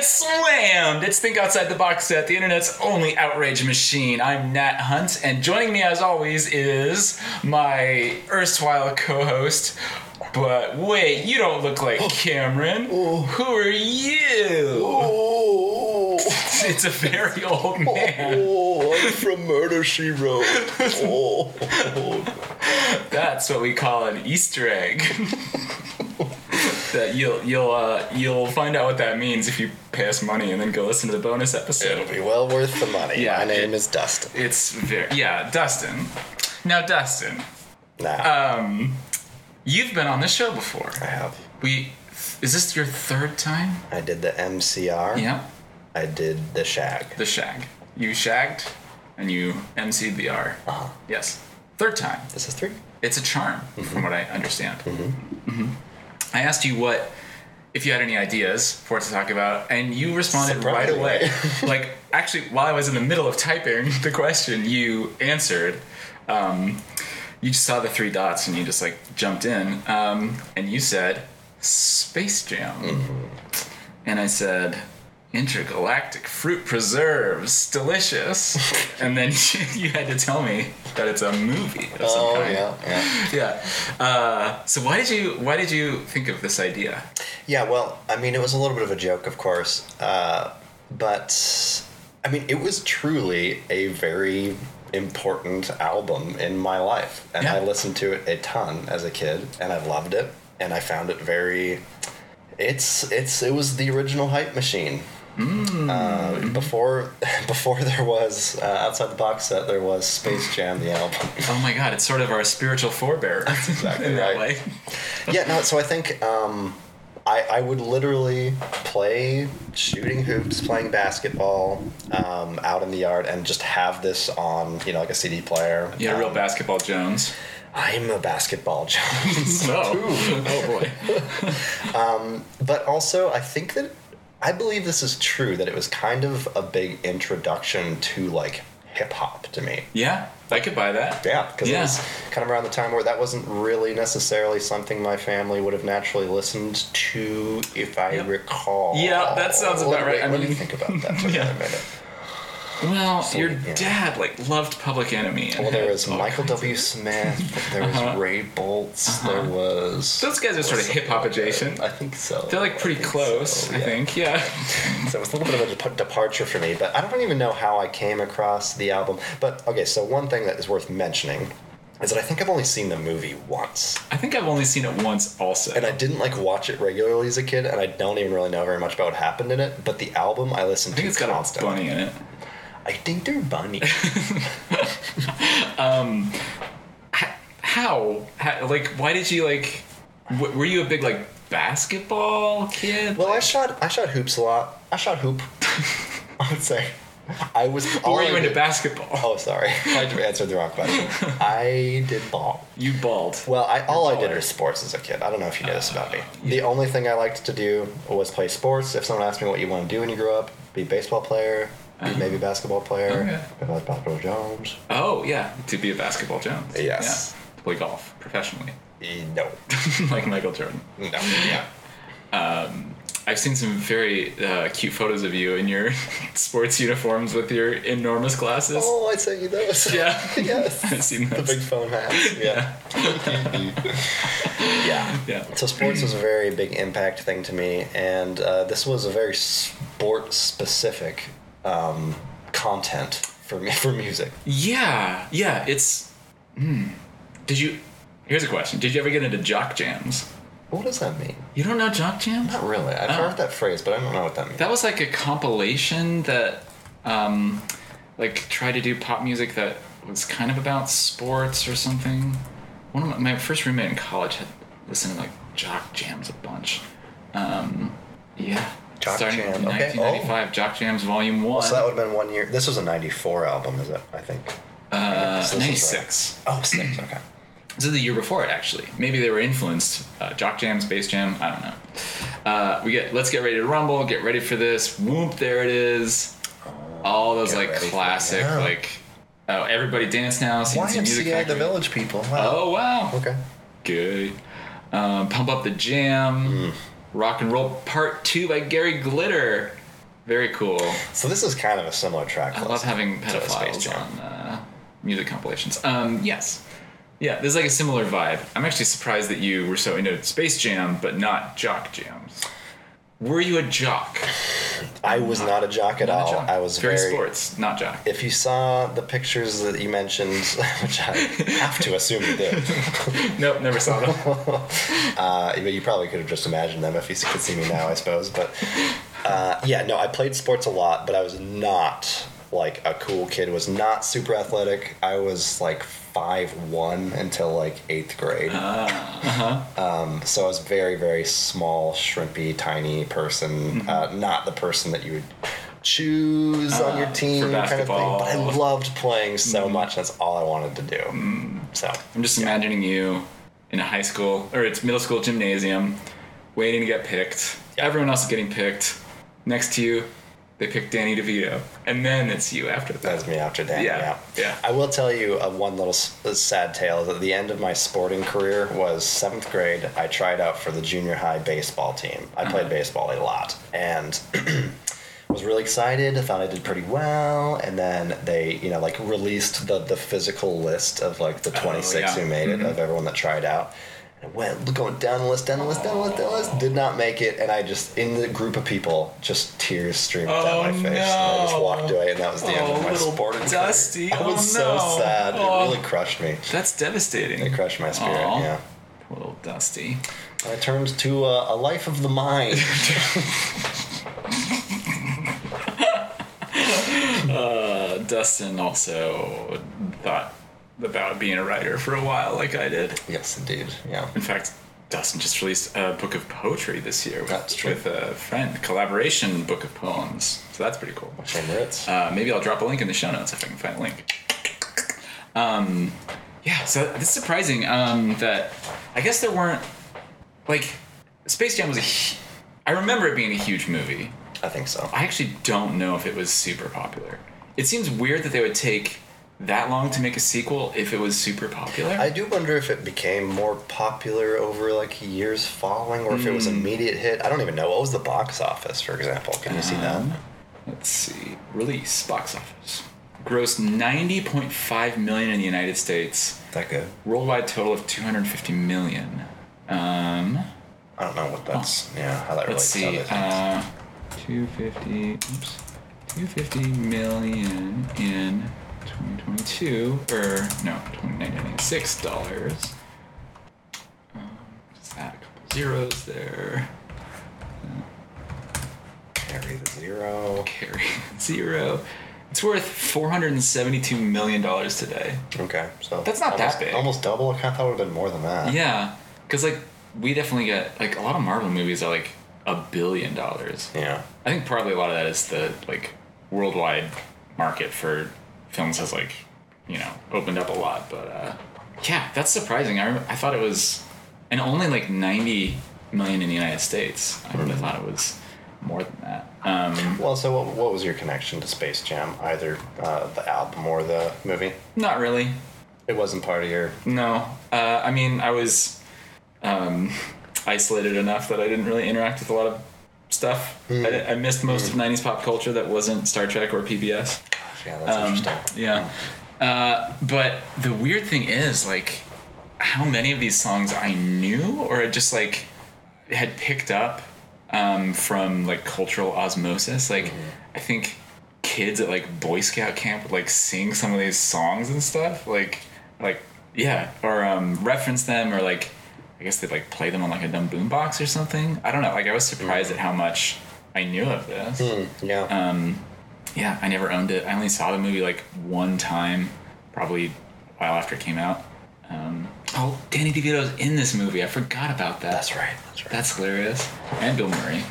get slammed. It's Think Outside the Box Set, the internet's only outrage machine. I'm Nat Hunt, and joining me as always is my erstwhile co host. But wait, you don't look like oh. Cameron. Oh. Who are you? Oh, It's a very old man. oh, I'm from Murder She Wrote. Oh, oh, That's what we call an Easter egg. that you'll you'll uh, you'll find out what that means if you pay us money and then go listen to the bonus episode. it'll be well worth the money. Yeah, My name it- is Dustin. It's very yeah, Dustin. Now, Dustin, Nah, um, you've been on this show before. I have. We is this your third time? I did the MCR. Yeah, I did the Shag. the shag. You shagged, and you MC'd the R. Uh-huh. Yes, third time. This is three. It's a charm, from what I understand. Mm-hmm. Mm-hmm. I asked you what if you had any ideas for it to talk about, and you responded right away. like actually, while I was in the middle of typing the question, you answered. Um, you just saw the three dots and you just like jumped in, um, and you said Space Jam, and I said. Intergalactic fruit preserves, delicious. and then you had to tell me that it's a movie of some Oh kind. yeah, yeah. Yeah. Uh, so why did you why did you think of this idea? Yeah, well, I mean, it was a little bit of a joke, of course, uh, but I mean, it was truly a very important album in my life, and Yeah. I listened to it a ton as a kid, and I loved it, and I found it very. It's it's it was the original hype machine. Uh, before before there was uh, outside the box set, there was Space Jam the album. Oh my god, it's sort of our spiritual forebear exactly in that way. yeah, no. So I think um, I I would literally play shooting hoops, playing basketball um, out in the yard, and just have this on, you know, like a CD player. Yeah, a real Um, basketball Jones. I'm a basketball Jones, Oh, oh boy. but also I think that I believe this is true that it was kind of a big introduction to like hip hop to me. Yeah, I could buy that. Yeah, because Yeah. it was kind of around the time where that wasn't really necessarily something my family would have naturally listened to, if I Yep. recall. Yeah, that sounds about right. I Let me mean- think about that for Yeah. a minute. Well, your yeah. dad like loved Public Enemy. Well, there was Michael W. Smith. There was Uh-huh. Ray Boltz. There was. Those guys are sort of hip hop adjacent. I think so. They're like pretty think close, so, I think. Yeah. So it was a little bit of a dep- departure for me, but I don't even know how I came across the album. But okay, so one thing that is worth mentioning is that I think I've only seen the movie once. I think I've only seen it once also. and I didn't like watch it regularly as a kid, and I don't even really know very much about what happened in it. But the album I listened I think to it's got a constantly. bunny in it. I think they're bunny. Um, how? How? Like, why did you like? W- were you a big like basketball kid? well, I shot I shot hoops a lot. I shot hoop. I would say I was. Or were you into did- basketball? Oh, sorry, I answered the wrong question. I did ball. You bald. Well, I, all I did was sports as a kid. I don't know if you know this uh, about me. The only thing I liked to do was play sports. If someone asked me what you want to do when you grow up, be a baseball player, maybe a basketball player, Okay. be like basketball Jones. Oh yeah, to be a basketball Jones. Yes. Yeah. To play golf professionally, Eh, No, like Michael Jordan. no, yeah. I've seen some very uh, cute photos of you in your sports uniforms with your enormous glasses. Oh, I sent you those. Yeah. yes. I've seen The big phone hats. Yeah. yeah. Yeah. So sports was a very big impact thing to me, and uh, this was a very sport specific um, content for me for music. Yeah, yeah. It's. Hmm. Did you? Here's a question. Did you ever get into jock jams? What does that mean? You don't know jock jams? Not really. I've Oh. heard that phrase, but I don't know what that means. That was like a compilation that, um, like tried to do pop music that was kind of about sports or something. One of my, my first roommate in college had listened to like jock jams a bunch. Um, yeah. Jock Starting Jam, in okay. 1995, Jock Jams Volume One. so that would have been one year. This was a '94 album, is it? I think. uh, this is right. 96. Oh, six. Okay. This is the year before it, actually. Maybe they were influenced. Uh, Jock Jam, Space Jam. I don't know. Uh, we get. Let's get ready to rumble. Get ready for this. Whoop! There it is. All those Get like ready for classic yeah. like. Oh, everybody dance now. CNC Music YMCA, the Factory. Village People. Wow. Oh wow. Okay. Good. Um, Pump up the jam. Rock and roll part two by Gary Glitter. Very cool. So this is kind of a similar track I love having pedophiles on uh, music compilations. Um, yes. Yeah, there's like a similar vibe. I'm actually surprised that you were so into Space Jam, but not jock jams. Were you a jock? I was not a jock at Not a all. jock. I was very, very. sports, not jock. If you saw the pictures that you mentioned, which I have to assume you did, nope, never saw them. uh, but you probably could have just imagined them if you could see me now, I suppose. But uh, yeah, no, I played sports a lot, but I was not like a cool kid. Was not super athletic. I was like five one until like eighth grade. Um, so I was very very small, shrimpy, tiny person. Uh, not the person that you would choose on your Uh, team kind of thing. But I loved playing so much. That's all I wanted to do. So I'm just imagining you in a high school or it's middle school gymnasium, waiting to get picked. Everyone else is getting picked. Next to you, they pick Danny DeVito, and then it's you after that. That's me after Danny. Yeah, Yeah. yeah. I will tell you a one little sad tale. At the end of my sporting career was seventh grade. I tried out for the junior high baseball team. I played Uh-huh. baseball a lot and was really excited. I thought I did pretty well. And then they, you know, like released the the physical list of like the 26 Oh, yeah. Mm-hmm. who made it of everyone that tried out. And I went going down the list, down the list, down the list, down the list. Did not make it, and I just in the group of people, just tears streamed down Oh, my face. And I just walked away, and that was the end Oh, of my little sporting career. Dusty. I was Oh, so sad. Oh. It really crushed me. That's devastating. It crushed my spirit. Aw. Yeah. Little Dusty. I turned to a, a life of the mind. Uh, Dustin also thought about being a writer for a while, like I did. yes, indeed. Yeah. In fact, Dustin just released a book of poetry this year with, with a friend, collaboration book of poems. So that's pretty cool. Uh, maybe I'll drop a link in the show notes if I can find a link. Um, yeah, so it's surprising um, that I guess there weren't like Space Jam was a. I remember it being a huge movie. I think so. I actually don't know if it was super popular. It seems weird that they would take that long to make a sequel if it was super popular. I do wonder if it became more popular over like years following, or if it was Hmm. immediate hit. I don't even know. What was the box office, for example? Can you see that? Um, Let's see. Release box office. Grossed 90.5 million in the United States. That good? Worldwide total of 250 million. Um, I don't know what that's. Yeah, how that let's relates see. to other things. Uh, 250. Oops. 250 million in 2022 or no 2096 dollars. Um, just add a couple zeros there. Carry the zero. Carry zero. It's worth 472 million dollars today. Okay, so That's not that almost, big. Almost double. I kind of thought it would have been more than that. Yeah, because like we definitely get like a lot of Marvel movies are like a billion dollars. Yeah. I think partly a lot of that is the like worldwide market for films has like you know opened up a lot, but uh, yeah, that's surprising. I I thought it was and only like 90 million in the United States. I would have thought it was more than that. Um, Well, so what, what was your connection to Space Jam? Either uh, the album or the movie? not really. It wasn't part of your. No, uh, I mean I was um, isolated enough that I didn't really interact with a lot of stuff. I, I missed most of '90s pop culture that wasn't Star Trek or PBS. Yeah, that's Um, interesting. Yeah, uh, but the weird thing is like how many of these songs I knew or just like had picked up um, from like cultural osmosis. Like I think kids at like Boy Scout camp would like sing some of these songs and stuff. Like like yeah, or um, reference them or like I guess they'd like play them on like a dumb boombox or something. I don't know. Like I was surprised at how much I knew of this. Hmm, yeah. Um, yeah, I never owned it. I only saw the movie like one time, probably a while after it came out. Um, oh, Danny DeVito's in this movie. I forgot about that. that's right. That's right. That's hilarious. And Bill Murray.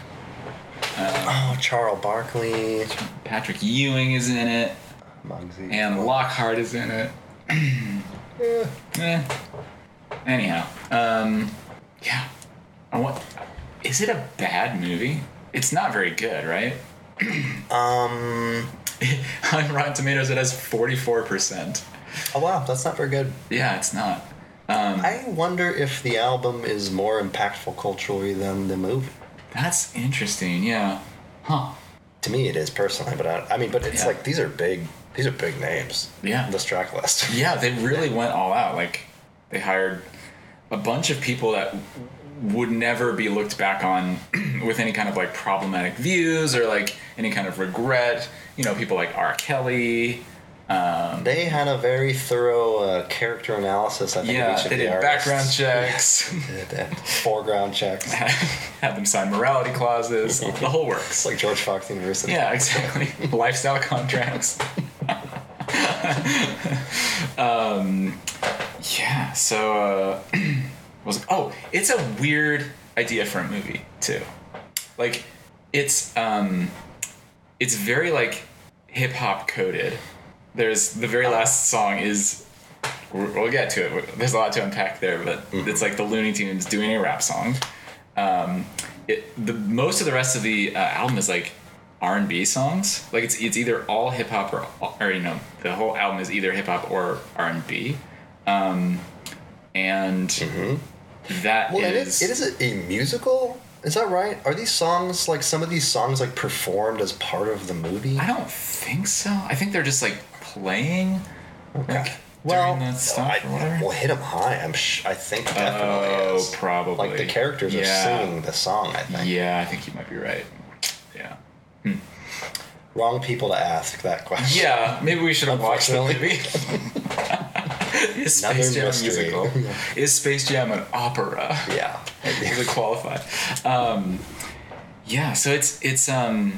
oh, Charles Barkley. Patrick Ewing is in it. Muggsy. And Lockhart is in it. Yeah. Eh. Anyhow, um, yeah. I want. Is it a bad movie? It's not very good, right? Um. On Rotten Tomatoes, it has forty-four percent. Oh wow, that's not very good. Yeah, it's not. Um, I wonder if the album is more impactful culturally than the movie. That's interesting. Yeah. Huh. to me, it is personally, but I, I mean, but it's Yeah. like these are big. These are big names. Yeah. This track list. Yeah, they really went all out. Like they hired a bunch of people that would never be looked back on with any kind of like problematic views or like any kind of regret. You know, people like R. Kelly. Um, They had a very thorough uh, character analysis. I think. of yeah, each of they the did artists. background checks, They did foreground checks. had them sign morality clauses, the whole works. It's like George Fox University. Yeah, exactly. Lifestyle contracts. um, yeah. So, uh, was like, oh, it's a weird idea for a movie too. Like, it's um, it's very like hip hop coded. There's the very last song is. We'll get to it. There's a lot to unpack there, but it's like the Looney Tunes doing a rap song. Um, it, the most of the rest of the uh, album is like R and B songs. Like it's it's either all hip hop or or you know the whole album is either hip hop or R and B, um, and mm-hmm. that Well, it is- is. It is a, a musical. Is that right? Are these songs like some of these songs like performed as part of the movie? I don't think so. I think they're just like playing. Like, Well, during that stuff I, well, hit 'em high. I'm. Sh- I think oh, definitely Oh, is. probably. Like the characters are singing the song. I think. Yeah, I think you might be right. Yeah. Hmm. Wrong people to ask that question. Yeah, maybe we should have watched the movie. Is Another Space Jam a musical? Is Space Jam an opera? Yeah. Does it qualify? Um, yeah, so it's it's um,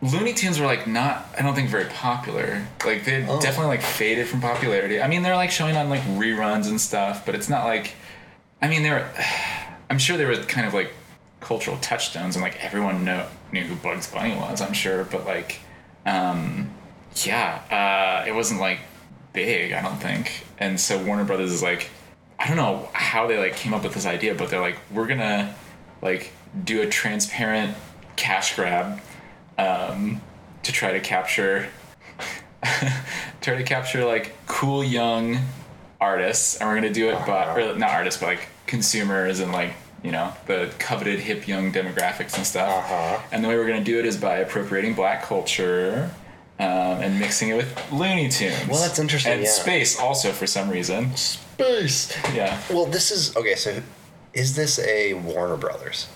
Looney Tunes were like not I don't think very popular. Like they Oh. definitely like faded from popularity. I mean they're like showing on like reruns and stuff, but it's not like I mean they're I'm sure they were kind of like cultural touchstones and like everyone know, knew who Bugs Bunny was, I'm sure, but like um, yeah, uh, it wasn't like big, I don't think. And so Warner Brothers is like, I don't know how they like came up with this idea, but they're like, we're gonna like do a transparent cash grab um, to try to capture, try to capture like cool young artists, and we're gonna do it but or not artists, but like consumers and like you know the coveted hip young demographics and stuff. Uh-huh. And the way we're gonna do it is by appropriating black culture. Um, and mixing it with Looney Tunes. Well, that's interesting, And yeah. space also for some reason. Space. Yeah. Well, this is okay. So, is this a Warner Brothers?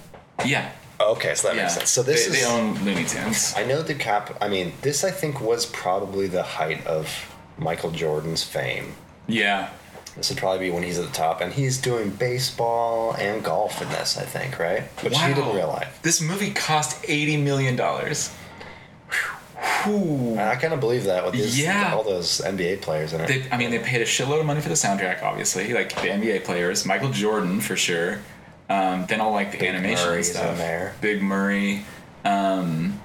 Yeah. Okay, so that yeah. makes sense. So this they, is. they own Looney Tunes. I know the cap. I mean, this I think was probably the height of Michael Jordan's fame. Yeah. This would probably be when he's at the top, and he's doing baseball and golf in this. I think, right? Which he didn't Wow. realize. This movie cost eighty million dollars. I kind of believe that with these, Yeah. all those NBA players in it. They, I mean, they paid a shitload of money for the soundtrack, obviously, like the NBA players, Michael Jordan for sure. Um, then all like the Big animation Murray's in stuff. there. Big Murray. Um,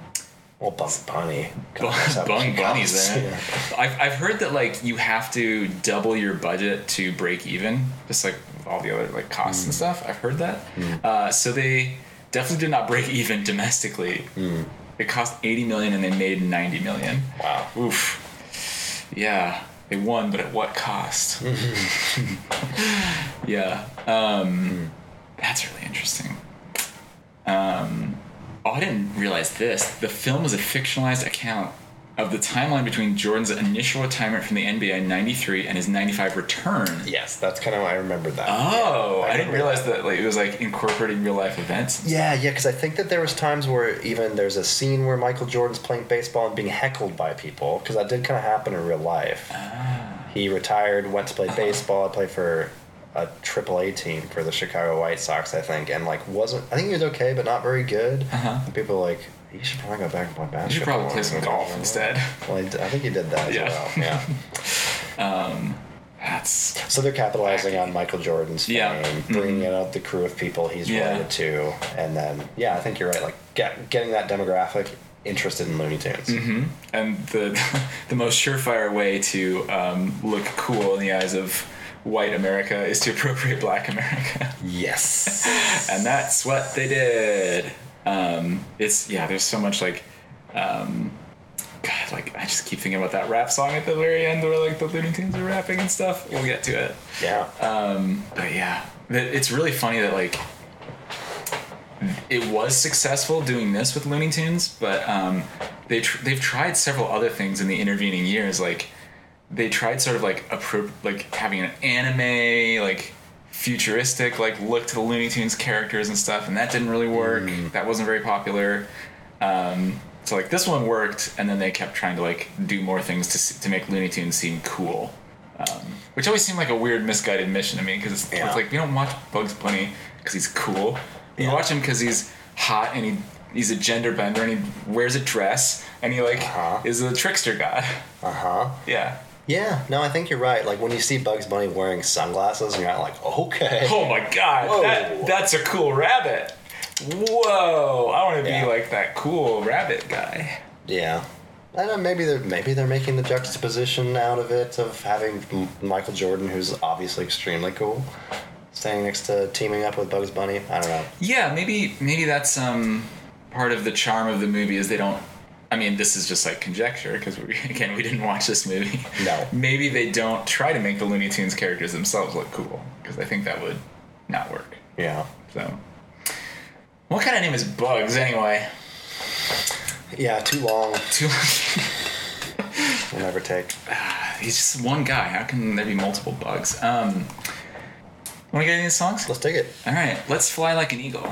well, Bugs Bunny. God, Bung, that's how much Bung it Bunny's there. Yeah. I've, I've heard that like you have to double your budget to break even, just like all the other like costs Hmm. and stuff. I've heard that. Uh, so they definitely did not break even domestically. Hmm. It cost eighty million and they made ninety million. Wow. Oof. Yeah, they won, but at what cost? yeah. Um, That's really interesting. Um, oh, I didn't realize this. The film is a fictionalized account of the timeline between Jordan's initial retirement from the NBA in '93 and his '95 return. Yes, that's kind of why I remember that. Oh, Yeah, I, didn't realize that. like it was like incorporating real life events. Yeah, yeah, because I think that there was times where even there's a scene where Michael Jordan's playing baseball and being heckled by people because that did kind of happen in real life. Ah. He retired, went to play baseball. I played for a AAA team for the Chicago White Sox, I think, and like wasn't. I think he was okay, but not very good. Uh-huh. People like, "You should probably go back and play basketball." You should probably play some golf instead. Well, I think he did that as Yeah. well. Yeah. That's So they're capitalizing on Michael Jordan's fame, Yeah. Mm-hmm. bringing out the crew of people he's Yeah. related to, and then yeah, I think you're right. Like get, getting that demographic interested in Looney Tunes. Mm-hmm. and the the most surefire way to um, look cool in the eyes of white America is to appropriate Black America. Yes. and that's what they did. Um, it's yeah. There's so much like, um, God, like I just keep thinking about that rap song at the very end where like the Looney Tunes are rapping and stuff. We'll get to it. yeah. Um, but yeah, it's really funny that like it was successful doing this with Looney Tunes, but um, they tr- they've tried several other things in the intervening years. Like they tried sort of like appro- like having an anime like futuristic like look to the Looney Tunes characters and stuff, and that didn't really work. That wasn't very popular. Um, so like this one worked, and then they kept trying to like do more things to to make Looney Tunes seem cool, um, which always seemed like a weird misguided mission to me because it's, Yeah. it's like we don't watch Bugs Bunny because he's cool. We Yeah. watch him because he's hot and he he's a gender bender and he wears a dress and he like Uh-huh. is a trickster god. Uh huh. Yeah. Yeah. No, I think you're right. Like when you see Bugs Bunny wearing sunglasses, and you're not like, okay. Oh my god, that that's a cool rabbit. Whoa, I want to Yeah. be like that cool rabbit guy. Yeah. I know, maybe they're maybe they're making the juxtaposition out of it of having M- Michael Jordan, who's obviously extremely cool, standing next to teaming up with Bugs Bunny. I don't know. Yeah, maybe maybe that's um part of the charm of the movie is they don't. I mean, this is just like conjecture because again we didn't watch this movie. No. Maybe they don't try to make the Looney Tunes characters themselves look cool because I think that would not work. Yeah. So, what kind of name is Bugs anyway? Yeah. Too long. Too. long. we'll never take. He's just one guy. How can there be multiple bugs? Um, want to get any songs? Let's take it. All right, let's fly like an eagle.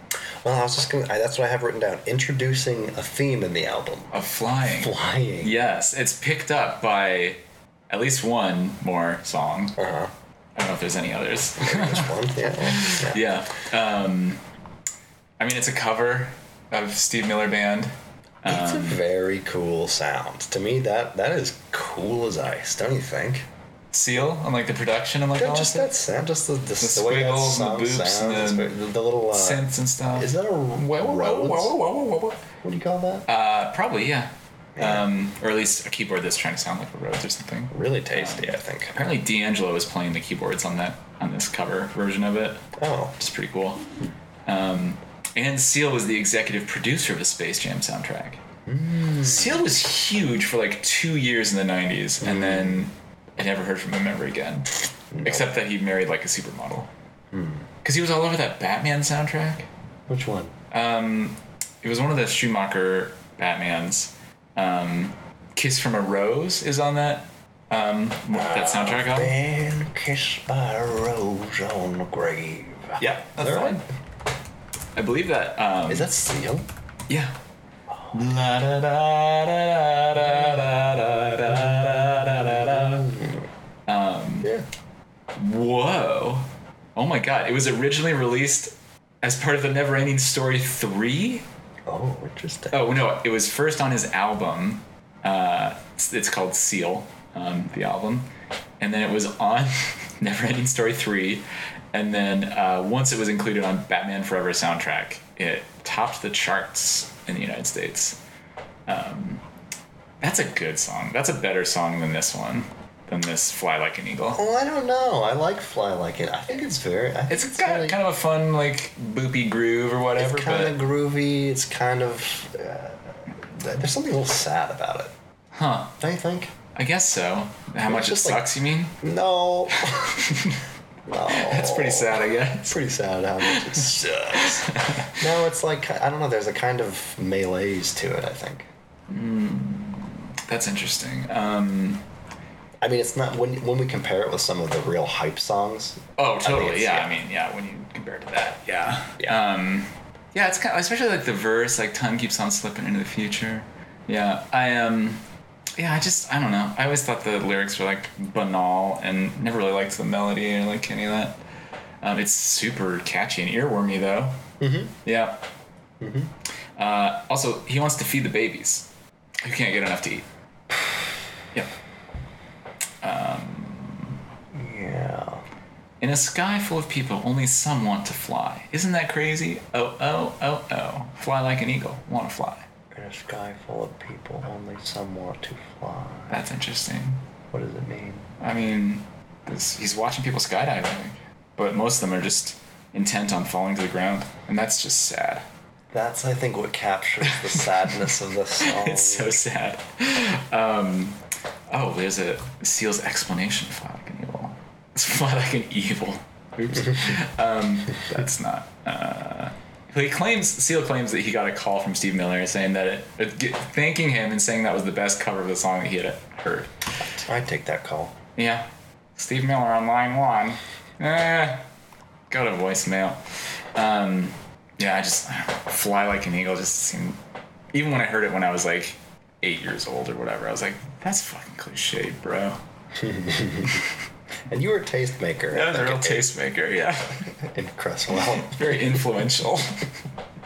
Well, I was just gonna. I, that's what I have written down. Introducing a theme in the album. Of flying. Flying. Yes, it's picked up by at least one more song. Uh huh. I don't know if there's any others. This one. Yeah. yeah. yeah. Um, I mean, it's a cover of Steve Miller Band. It's a Um, very cool sound. To me, that that is cool as ice. Don't you think? Seal on like the production and like all just that sound, just the the, The squiggles and the boops and the the, the little uh, synths and stuff. Is that a Whoa, whoa, whoa, whoa. What do you call that? Uh, probably yeah. Yeah. Um, or at least a keyboard that's trying to sound like a Rhodes or something. really tasty, I think. Apparently, D'Angelo is playing the keyboards on that on this cover version of it, Oh, is pretty cool. Um, and Seal was the executive producer of the Space Jam soundtrack. Seal was huge for like two years in the '90s, and then I never heard from him ever again, except that he married like a supermodel. Because he was all over that Batman soundtrack. which one? Um, it was one of the Schumacher Batmans. Um, Kiss from a Rose is on that um, that soundtrack album. Been kissed by a rose on the grave. Yeah, that's the one. I believe that. Um, Is that Seal? Yeah. Yeah. whoa. Oh my god. It was originally released as part of the Neverending Story 3? Oh, interesting. Oh no, it was first on his album. Uh, it's, it's called Seal, um, the album, and then it was on Neverending Story three, and then uh, once it was included on Batman Forever soundtrack, it topped the charts in the United States. Um, that's a good song. That's a better song than this one, than this Fly Like an Eagle. Oh, I don't know. I like Fly Like It. I think it's very. I think It's got really- kind of a fun like boopy groove or whatever, It's kind of groovy. It's kind of. Uh, there's something a little sad about it. huh? Don't you think? I guess so. How much it just like- sucks? you mean? No. no. That's pretty sad, I guess. Pretty sad how much it sucks. no, it's like I don't know. There's a kind of malaise to it. I think. That's interesting. Um, I mean, it's not when when we compare it with some of the real hype songs. oh, totally. it's- Yeah, yeah. I mean, yeah. When you compare it to that, yeah, Yeah. Um, yeah, it's kind of, especially like the verse, like time keeps on slipping into the future. Yeah, I um, yeah, I just I don't know. I always thought the lyrics were like banal and never really liked the melody or like any of that. Um, it's super catchy and earwormy though. Mm-hmm. Yeah. Uh, also, he wants to feed the babies who can't get enough to eat. Yep. Yeah. In a sky full of people, only some want to fly. Isn't that crazy? Oh, oh, oh, oh. Fly like an eagle. Want to fly. In a sky full of people, only some want to fly. That's interesting. What does it mean? I mean, this, he's watching people think. But most of them are just intent on falling to the ground. And that's just sad. That's, I think, what captures the sadness of this song. It's so sad. Um, oh, there's a Seal's explanation fly like an evil. It's fly like an evil. Oops. um, that's not. Uh, he claims Seal claims that he got a call from Steve Miller saying that it, thanking him and saying that was the best cover of the song that he had heard. I'd take that call. Yeah, Steve Miller on line one. Eh, go to voicemail. Um, yeah, I just fly like an eagle. Just seemed. Even when I heard it when I was like eight years old or whatever, I was like, that's fucking cliche, bro. And you were a tastemaker. That was a real tastemaker. Yeah, In Creswell. very influential.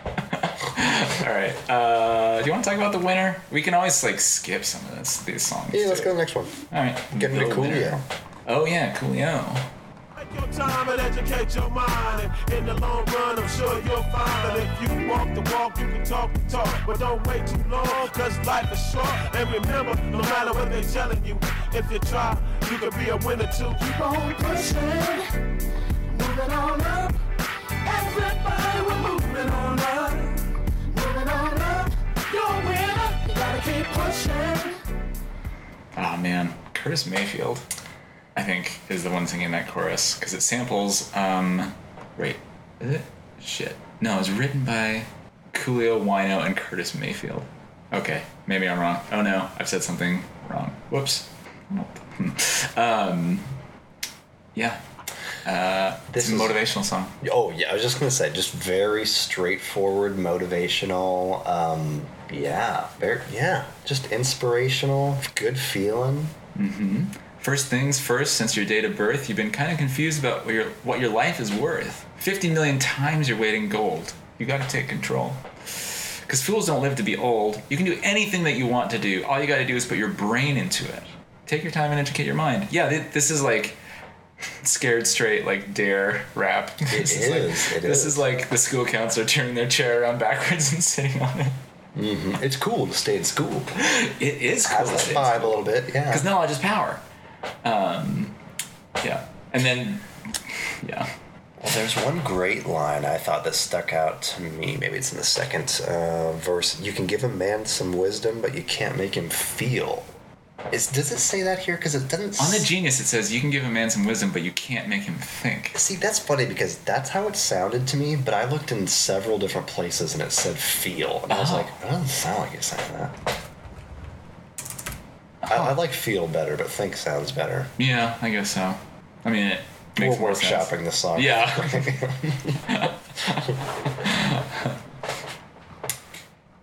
All right. Uh, do you want to talk about the winner? We can always like skip some of this, these songs. yeah, let's too. go to the next one. All right. Get into The winner. Coolio. Oh yeah, Coolio. Take your time and educate your mind. And in the long run, I'm sure you'll find that if you walk the walk, you can talk the talk. But don't wait too long, cause life is short. And remember, no matter what they're telling you, if you try, you can be a winner too. Keep on pushing, moving on up. Everybody, we're moving on up. Moving on up. You're a winner. You gotta keep pushing. Oh man, Curtis Mayfield, I think, is the one singing that chorus because it samples. Um, wait, is it? Shit. No, it was written by Coolio, Wino, and Curtis Mayfield. Okay, maybe I'm wrong. Oh no, I've said something wrong. Whoops. um, yeah. Uh, This it's is- motivational song. Oh yeah, I was just gonna say, just very straightforward, motivational. Um, yeah, very yeah, just inspirational, good feeling. First things first, since your date of birth, you've been kind of confused about what your, what your life is worth. 50 million times your weight in gold. You gotta take control. Because fools don't live to be old. You can do anything that you want to do. All you gotta do is put your brain into it. Take your time and educate your mind. Yeah, thi- this is like scared straight, like dare rap. It this is, like, it this is. is like the school counselor turning their chair around backwards and sitting on it. Mm-hmm. It's cool to stay in school. It is cool. Has that vibe a little bit, yeah. because knowledge is power. Um, yeah, and then yeah, Well, there's one great line I thought that stuck out to me. Maybe it's in the second uh, verse. You can give a man some wisdom, but you can't make him feel. Is, does it say that here? Because it doesn't. on the genius it says you can give a man some wisdom, but you can't make him think. See, that's funny because that's how it sounded to me, but I looked in several different places and it said feel. And I was Oh. like, that doesn't sound like it's saying that. I, I like feel better, but think sounds better. Yeah, I guess so. I mean, it makes We're more sense. workshopping this song. Yeah.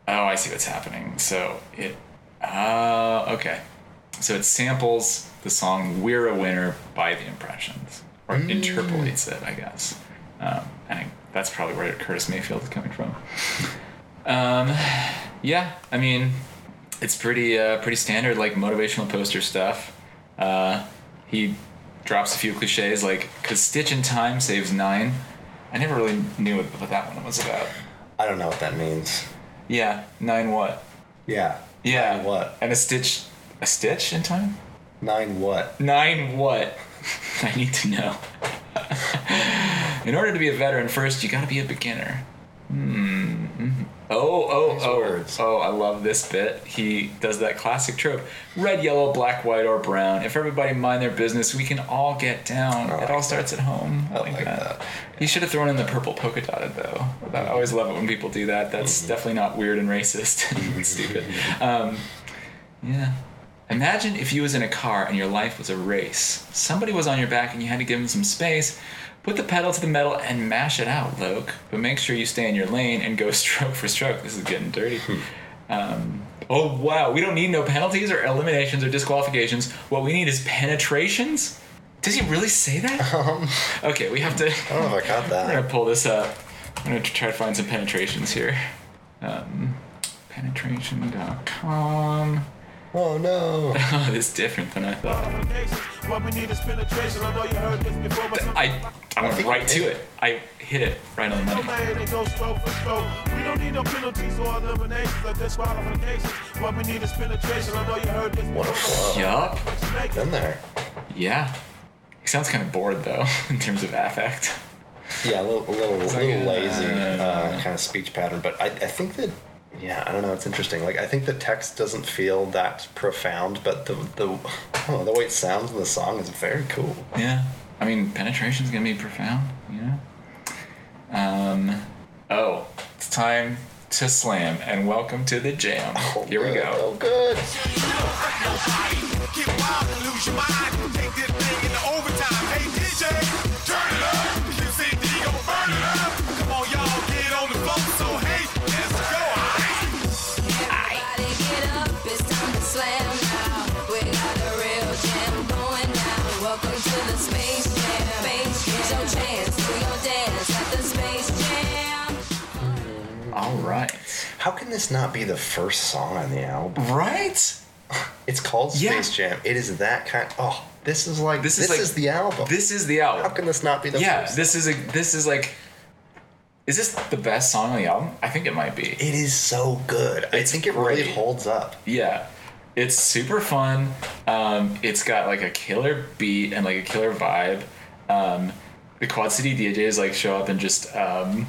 oh, I see what's happening. So it. Uh, okay. So it samples the song "We're a Winner" by the Impressions, or interpolates it, I guess. Um, I think that's probably where Curtis Mayfield is coming from. Um, yeah, I mean, it's pretty uh, pretty standard like motivational poster stuff. Uh, he drops a few cliches like "cause stitch in time saves nine. I never really knew what, what that one was about. I don't know what that means. Yeah, nine what? Yeah. Yeah, Nine what? And a stitch, a stitch in time? Nine what? Nine what? I need to know. in order to be a veteran, first you got to be a beginner. Hmm. Oh, oh, Nice oh, words. oh! I love this bit. He does that classic trope: red, yellow, black, white, or brown. If everybody mind their business, we can all get down. I it like all that. starts at home. I, I like, like that. that. He should have thrown in the purple polka dotted though. I always love it when people do that. That's Mm-hmm. definitely not weird and racist and stupid. Um, yeah. Imagine if you was in a car and your life was a race. Somebody was on your back and you had to give them some space. Put the pedal to the metal and mash it out, Loke. But make sure you stay in your lane and go stroke for stroke. This is getting dirty. Um, oh wow, we don't need no penalties or eliminations or disqualifications. What we need is penetrations. Does he really say that? okay, we have to. I don't know if I caught I'm gonna pull this up. I'm gonna try to find some penetrations here. Um, penetration.com. Oh no. Oh, this is different than I thought. What we need is penetration. I know you heard this before, but some- I I went think right to did. it. I hit it right on the No money. man ain't go stroke for stroke. We don't need no penalties or eliminations or disqualifications. What we need is penetration. I know you heard this. What a before. flow. Yup. Make. Been there. Yeah. He sounds kind of bored though, in terms of affect. Yeah, a little, a little, like, little lazy uh, uh, kind of speech pattern, but I, I think that yeah, I don't know. It's interesting. Like I think the text doesn't feel that profound, but the the oh, the way it sounds in the song is very cool. Yeah. I mean, penetration's gonna be profound, you know? Um, oh, it's time to slam, and welcome to the jam. Oh, Here we go. Oh, good. Get wild and lose your mind. Take this thing into overtime. Hey DJ, How can this not be the first song on the album? Right? It's called Yeah. Space Jam. It is that kind. Oh, this is like This this, is is, the album. This is the album. How can this not be the Yeah, first? this is a this is like is this the best song on the album? I think it might be. It is so good. I think it really holds up. Yeah. It's super fun. Um, it's got like a killer beat and like a killer vibe. Um, the Quad City DJs like show up and just um,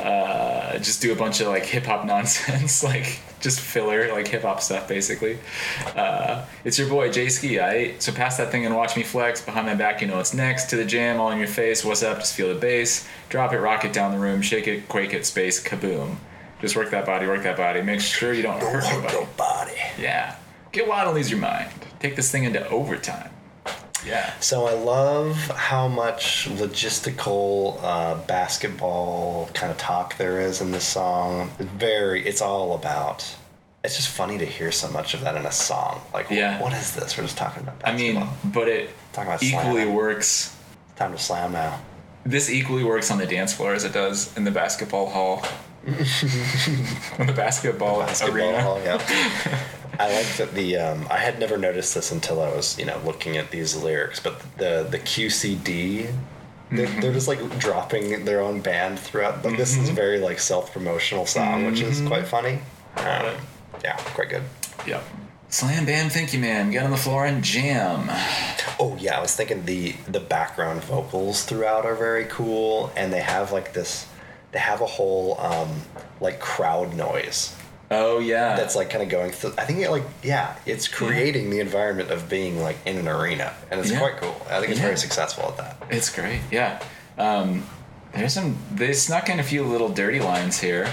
uh, just do a bunch of like hip hop nonsense, like just filler, like hip hop stuff basically. Uh, it's your boy Jay Ski. I so pass that thing and watch me flex. Behind my back, you know what's next. To the jam, all in your face. What's up? Just feel the bass. Drop it, rock it down the room, shake it, quake it, space, kaboom. Just work that body, work that body. Make sure you don't hurt Work nobody. your body. Yeah. Get wild and lose your mind. Take this thing into overtime. Yeah. So I love how much logistical uh, basketball kind of talk there is in this song. It's very, it's all about. It's just funny to hear so much of that in a song. Like, Yeah. what is this? We're just talking about I mean, but it Talking about equally slamming. works. time to slam now. This equally works on the dance floor as it does in the basketball hall. the basketball, arena. Basketball, yeah. I like that the um, I had never noticed this until I was you know looking at these lyrics, but the the QCD. They're, Mm-hmm. they're just like dropping their own band throughout. Like this is a very like self promotional song, which is Mm-hmm. quite funny. Um, yeah, quite good. Yeah. Slam bam, thank you, man. Get on the floor and jam. Oh yeah, I was thinking the the background vocals throughout are very cool, and they have like this. They have a whole um, like crowd noise Oh yeah. that's like kind of going through. I think it like yeah, it's creating the environment of being like in an arena, and it's Yeah. quite cool. I think it's Yeah. very successful at that. It's great. Yeah. Um, there's some. They snuck in a few little dirty lines here.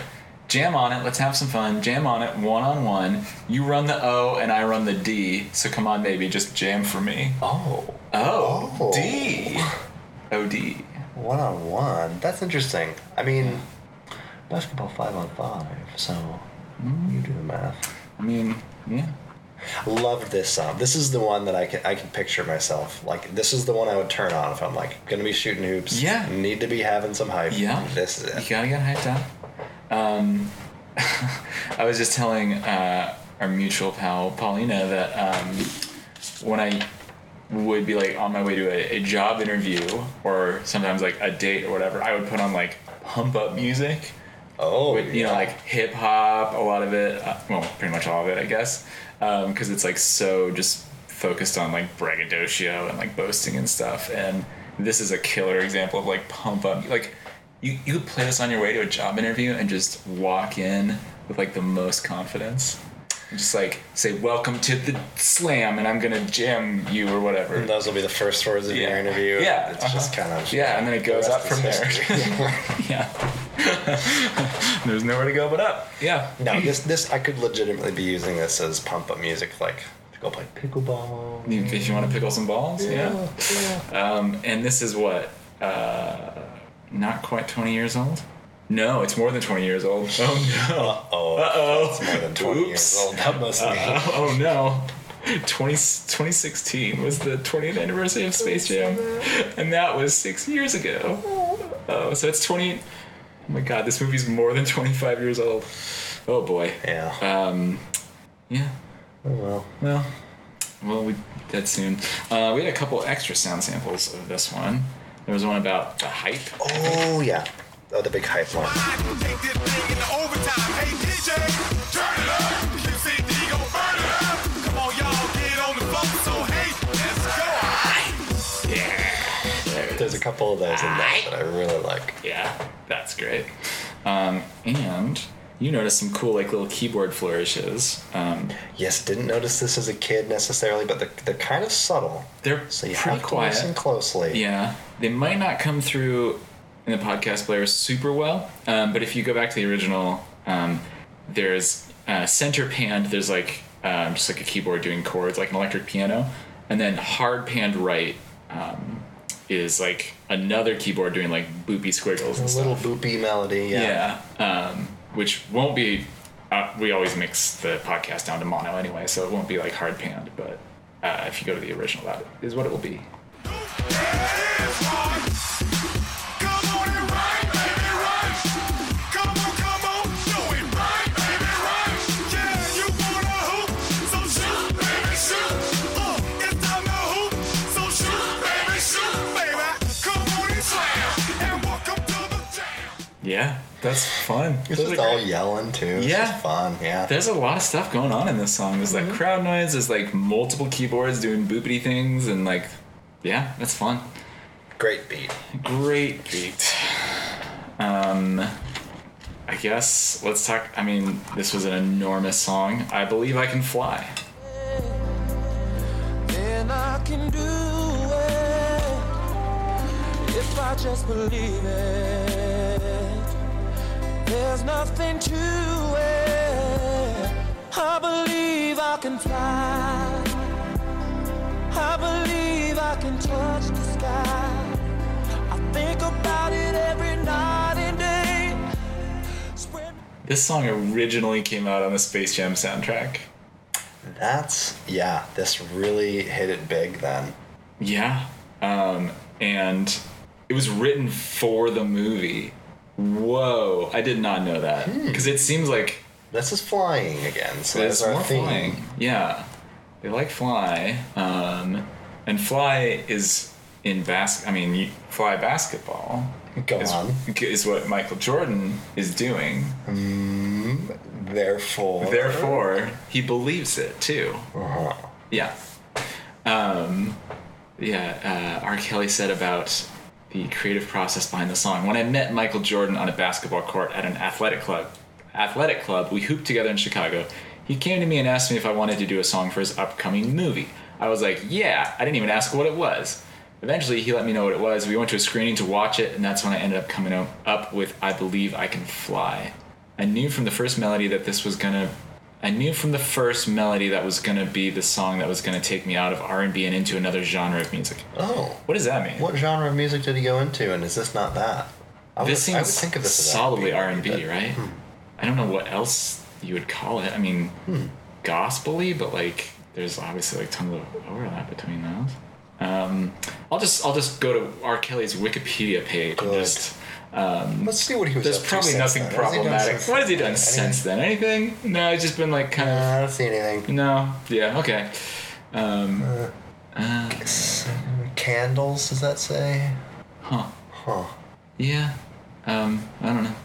Jam on it. Let's have some fun. Jam on it. One on one. You run the O and I run the D. So come on, baby, just jam for me. Oh, Oh, Oh. D. O D. one on one. That's interesting. I mean, basketball five on five. So you do the math. I mean, yeah. Love this song. This is the one that I can I can picture myself like. This is the one I would turn on if I'm like gonna be shooting hoops. Yeah. Need to be having some hype. Yeah. This is it. You gotta get hyped up. Um, I was just telling uh, our mutual pal Paulina that um, when I would be like on my way to a, a job interview or sometimes like a date or whatever, I would put on like pump up music. Oh, with, you know, like hip hop, a lot of it. Uh, well, pretty much all of it, I guess, because it's like so just focused on like braggadocio and like boasting and stuff. And this is a killer example of like pump up. Like you, you could play this on your way to a job interview and just walk in with like the most confidence. And just like say welcome to the slam and I'm gonna jam you or whatever. And those will be the first words of your interview. Yeah, It's just uh-huh. kind of Yeah, and then it goes rest up from there. yeah. There's nowhere to go but up. Yeah. No, this this I could legitimately be using this as pump up music, like to go play pickleball. If you want to pickle some balls, yeah. Um, and this is what, uh, not quite 20 years old? No, it's more than 20 years old. Oh Oh, Uh-oh. It's more than twenty years old. That must no. be. Uh, oh no. 20, 2016 was the 20th anniversary of Space Jam, and that was six years ago. Oh, so it's 20. Oh my god, this movie's more than 25 years old. Oh boy. Yeah. Um, yeah. oh well. Well, well, we did soon. Uh, we had a couple extra sound samples of this one. There was one about the hype. Oh yeah. Oh, the big hype one. I can take this thing into overtime. Hey DJ, turn it up. QCD gon' burn it up. Come on, y'all, get on the floor. So hey, let's go. There's a couple of those in there that I really like. Yeah, that's great. Um, and you noticed some cool, like little keyboard flourishes. Um, Yes, didn't notice this as a kid necessarily, but they're, they're kind of subtle. they're So you pretty have to quiet. listen closely. Yeah, they might not come through in the podcast player super well, um, but if you go back to the original, um, there's uh, center panned. There's like um, just like a keyboard doing chords, like an electric piano, and then hard panned right um, is like another keyboard doing like boopy squiggles and A stuff. little boopy melody. Yeah. Yeah, um, which won't be. Uh, we always mix the podcast down to mono anyway, so it won't be like hard panned. But uh, if you go to the original, that is what it will be. Yeah, that's fun. It's Those just all great. yelling too. It's Yeah. just fun. Yeah. There's a lot of stuff going on in this song. There's like crowd noise. There's like multiple keyboards doing boopity things, and like, yeah, that's fun. Great beat. Great beat. Um, I guess let's talk. I mean, this was an enormous song. I believe I can fly. then I can do it if I just believe it. There's nothing to it. I believe I can fly. I believe I can touch the sky. I think about it every night and day. Spread This song originally came out on the Space Jam soundtrack. That's yeah. This really hit it big then. Yeah. Um, and it was written for the movie. Whoa, I did not know that because it seems like This is flying again. So It's that's our more theme. flying. Yeah, they like fly, um, and fly is in bas. I mean, you, fly basketball. Go is, on. is what Michael Jordan is doing. Therefore. Therefore, he believes it too. Uh-huh. Yeah. Um, yeah. Uh, R. Kelly said about the creative process behind the song. When I met Michael Jordan on a basketball court at an athletic club, athletic club, we hooped together in Chicago. He came to me and asked me if I wanted to do a song for his upcoming movie. I was like, yeah. I didn't even ask what it was. Eventually, he let me know what it was. We went to a screening to watch it, and that's when I ended up coming up- with "I Believe I Can Fly." I knew from the first melody that this was gonna. I knew from the first melody that was gonna be the song that was gonna take me out of R and B and into another genre of music. Oh. What does that mean? What genre of music did he go into, and is this not that? I this would, I would seems think of this as solidly R and R&B, right? I don't know what else you would call it. I mean, Hmm. gospely, but like there's obviously like tons of overlap between those. Um, I'll just I'll just go to R. Kelly's Wikipedia page and Good. Just Let's see what he was There's up to probably since nothing then. What has he done problematic. What has he done Anything? since then? Anything? No, it's just been like kind of. Uh, I don't see anything. No. Yeah. Okay. Um, Candles, does that say? huh. Huh. Yeah. Um, I don't know.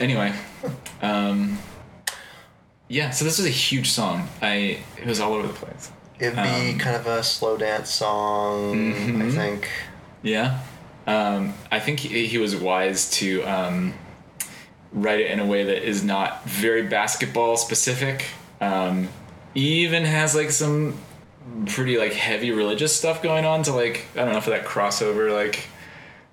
Anyway. Um, yeah. So this was a huge song. I it was all over the place. It'd be Um, kind of a slow dance song, Mm-hmm. I think. Yeah. Um, I think he, he was wise to um, write it in a way that is not very basketball specific. Um, even has like some pretty like heavy religious stuff going on to like I don't know for that crossover like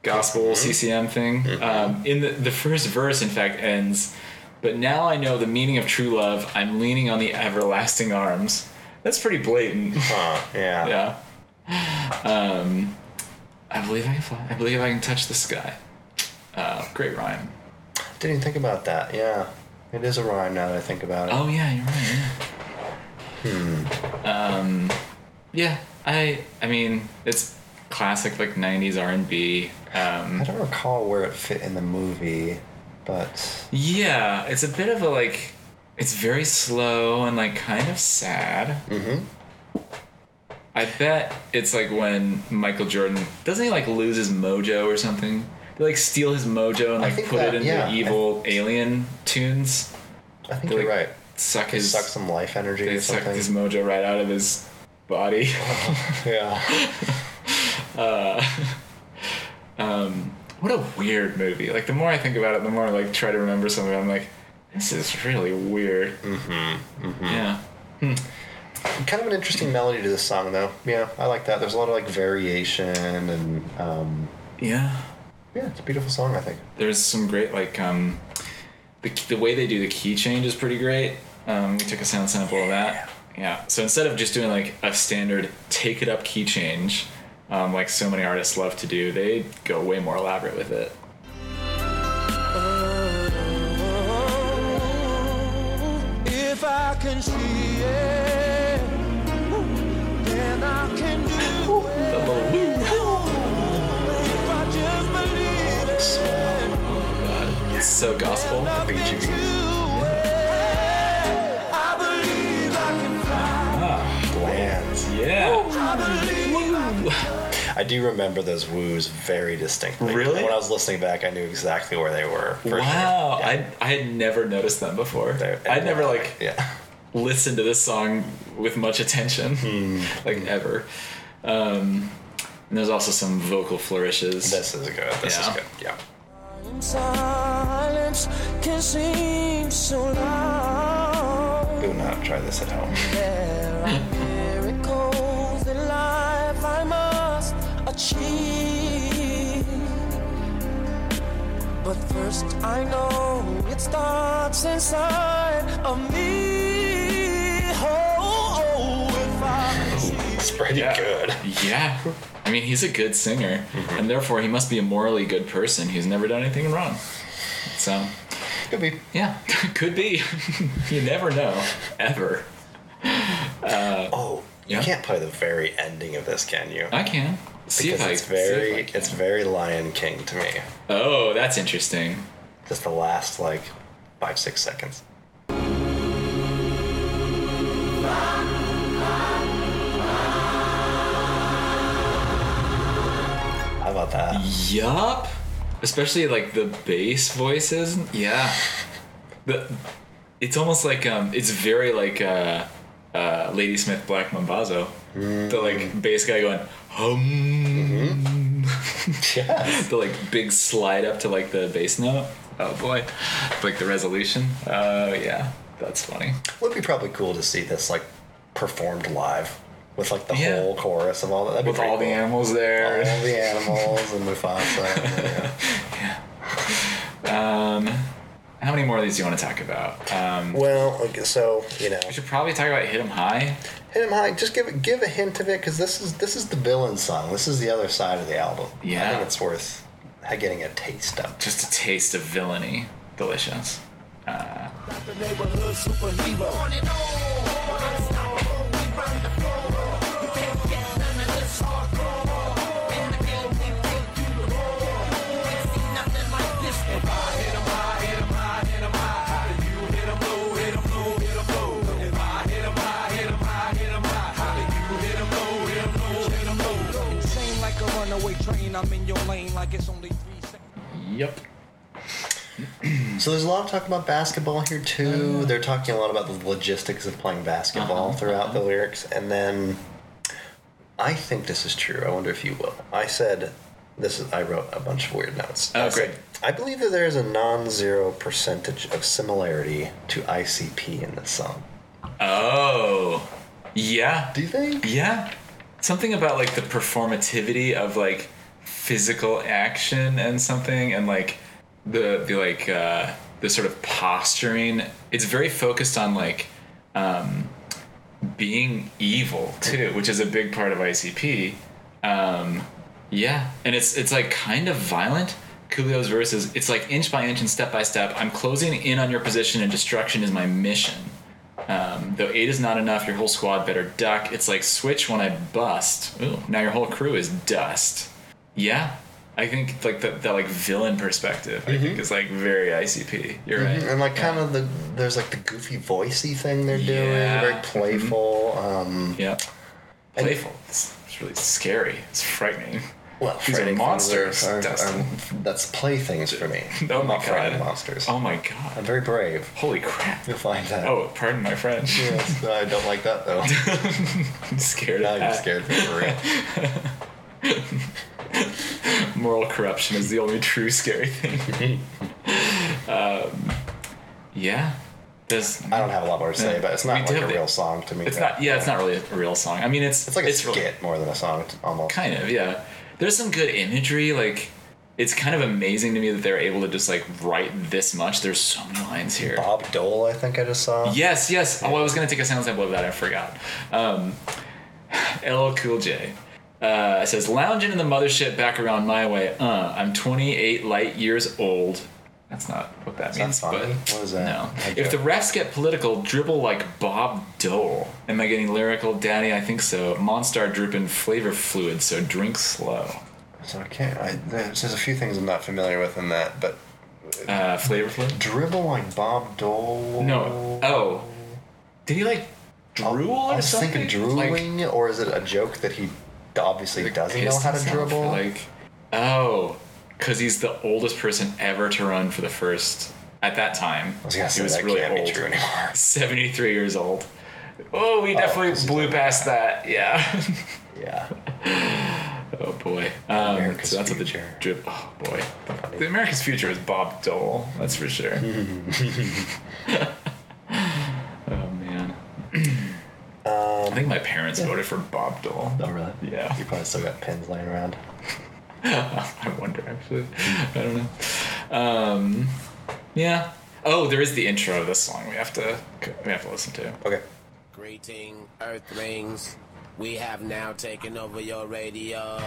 gospel CCM thing. Um, in the the first verse, in fact, ends. But now I know the meaning of true love. I'm leaning on the everlasting arms. That's pretty blatant. Huh, yeah. Yeah. Um, I believe I can fly. I believe I can touch the sky. Uh, great rhyme. Didn't even think about that, yeah. It is a rhyme now that I think about it. Oh yeah, you're right. Yeah. Um, yeah. I I mean it's classic like '90s R&B. Um, I don't recall where it fit in the movie, but yeah, it's a bit of a like. It's very slow and like kind of sad. Mhm. I bet it's like when Michael Jordan doesn't he like lose his mojo or something? They like steal his mojo and I like put that- it into yeah. evil alien tunes. I think They, you're like, right. Suck They his suck some life energy they suck his mojo right out of his body. yeah. Uh, um, what a weird movie. Like the more I think about it, the more I like try to remember something. I'm like, this is really weird. Mm-hmm. mm-hmm. Yeah. Hmm. Kind of an interesting melody to this song though. Yeah, I like that. There's a lot of like variation and um, Yeah. yeah, it's a beautiful song. I think. There's some great like um, the the way they do the key change is pretty great. Um, we took a sound sample of that. Yeah. So instead of just doing like a standard take it up key change, um, like so many artists love to do, they go way more elaborate with it. If I can see it, Oh god. It's so gospel. BGB. do it. I believe I can fly. Ah, Bland. yeah. I I do remember those woos very distinctly. Really? When I was listening back, I knew exactly where they were. for sure. Wow, Yeah. I I had never noticed them before. I'd never like Yeah. listened to this song with much attention, Hmm. like ever. Um, and there's also some vocal flourishes. This is good. This Yeah. is good. Yeah. In silence can seem so loud. Do not try this at home. There are miracles in life I must achieve. But first, I know it starts inside of me. It's pretty Yeah. good. Yeah. I mean, he's a good singer, Mm-hmm. and therefore he must be a morally good person who's never done anything wrong. So, Could be. yeah, could be. you never know, ever. Oh, you Yeah. can't play the very ending of this, can you? I can. See because if I it's very, I can. it's very Lion King to me. Oh, that's interesting. Just the last like five, six seconds. About that? Yup. Especially like the bass voices. Yeah. The it's almost like um it's very like uh uh Ladysmith Black Mambazo. The like bass guy going hum Yeah. the like big slide up to like the bass note. Oh boy. Like the resolution. Oh yeah. That's funny. Would be probably cool to see this like performed live with like the Yeah. whole chorus of all that. That'd With all the animals there. all the animals and Mufasa. yeah. Um how many more of these do you want to talk about? Um Well, okay, so you know, we should probably talk about Hit 'em High. hit him high. Just give it, give a hint of it because this is this is the villain song. This is the other side of the album. Yeah, I think it's worth getting a taste of. Just a taste of villainy. Delicious. The runaway I'm in your lane like it's only three seconds. Yep. So there's a lot of talk about basketball here too. They're talking a lot about the logistics of playing basketball Uh-huh, throughout the lyrics, and then I think this is true. I wonder if you will. I said this is. I wrote a bunch of weird notes. Oh, I said, great. I believe that there is a non-zero percentage of similarity to ICP in this song. Oh. Yeah. Do you think? Yeah. Something about like the performativity of like physical action and something and like the the like uh the sort of posturing. It's very focused on like um being evil too, which is a big part of ICP. Um yeah, and it's it's like kind of violent. Coolio's verses, it's like inch by inch and step by step. I'm closing in on your position and destruction is my mission. Um, though eight is not enough, your whole squad better duck. It's like switch when I bust. Ooh, now your whole crew is dust. Yeah, I think like the, that like villain perspective. I think mm-hmm. is like very ICP. You're mm-hmm. right. And like kind of the there's like the goofy voicey thing they're doing, Yeah. very mm-hmm. playful. Um, Yep. playful. It's, it's really scary. It's frightening. Well, These are frightening monsters, um, Are, are, are- that's playthings for me. Oh I'm my not frightening god. monsters. Oh my god, I'm very brave. Holy crap. You'll find that. Oh, pardon my French. Yes, I don't like that though. I'm scared now of you're that. scared for real. Moral corruption is the only true scary thing. um, yeah. There's, I don't have a lot more to say, but it's not like a real song to me. it's not. Yeah, it's not really a real song. I mean, it's It's like a it's really- skit more than a song, almost. Kind of, yeah. There's some good imagery. Like, it's kind of amazing to me that they're able to just like write this much. There's so many lines here. Bob Dole, I think I just saw. Yes, yes. Oh, I was gonna take a sound sample of that. I forgot. Um, LL Cool J uh, says, "Lounging in the mothership back around my way. Uh, I'm 28 light years old. That's not what that means. funny? But What is that? no. If the refs get political, dribble like Bob Dole. Am I getting lyrical, Daddy? I think so. Monstar drooping flavor fluid, so drink slow. So I can't. I, there's, a few things I'm not familiar with in that, but Uh, flavor fluid? dribble like Bob Dole. No. Oh. Did he like drool I or was something? thinking Like- drooling, or is it a joke that he obviously doesn't know how to dribble? Like, oh, because he's the oldest person ever to run for the first. At that time, I was gonna he was that really can't old. be true anymore. Seventy-three years old. Oh, we definitely he's blew past that. Yeah. Yeah. oh boy. Um, so that's future. what the drip. Oh boy. The America's future is Bob Dole. That's for sure. oh man. I think my parents voted for Bob Dole. Oh really? Yeah. You probably still got pins laying around. I wonder actually. I don't know. Um, yeah. Oh, there is the intro of this song. We have to we have to listen to. Okay. Greeting, Earthlings. We have now taken over your radio.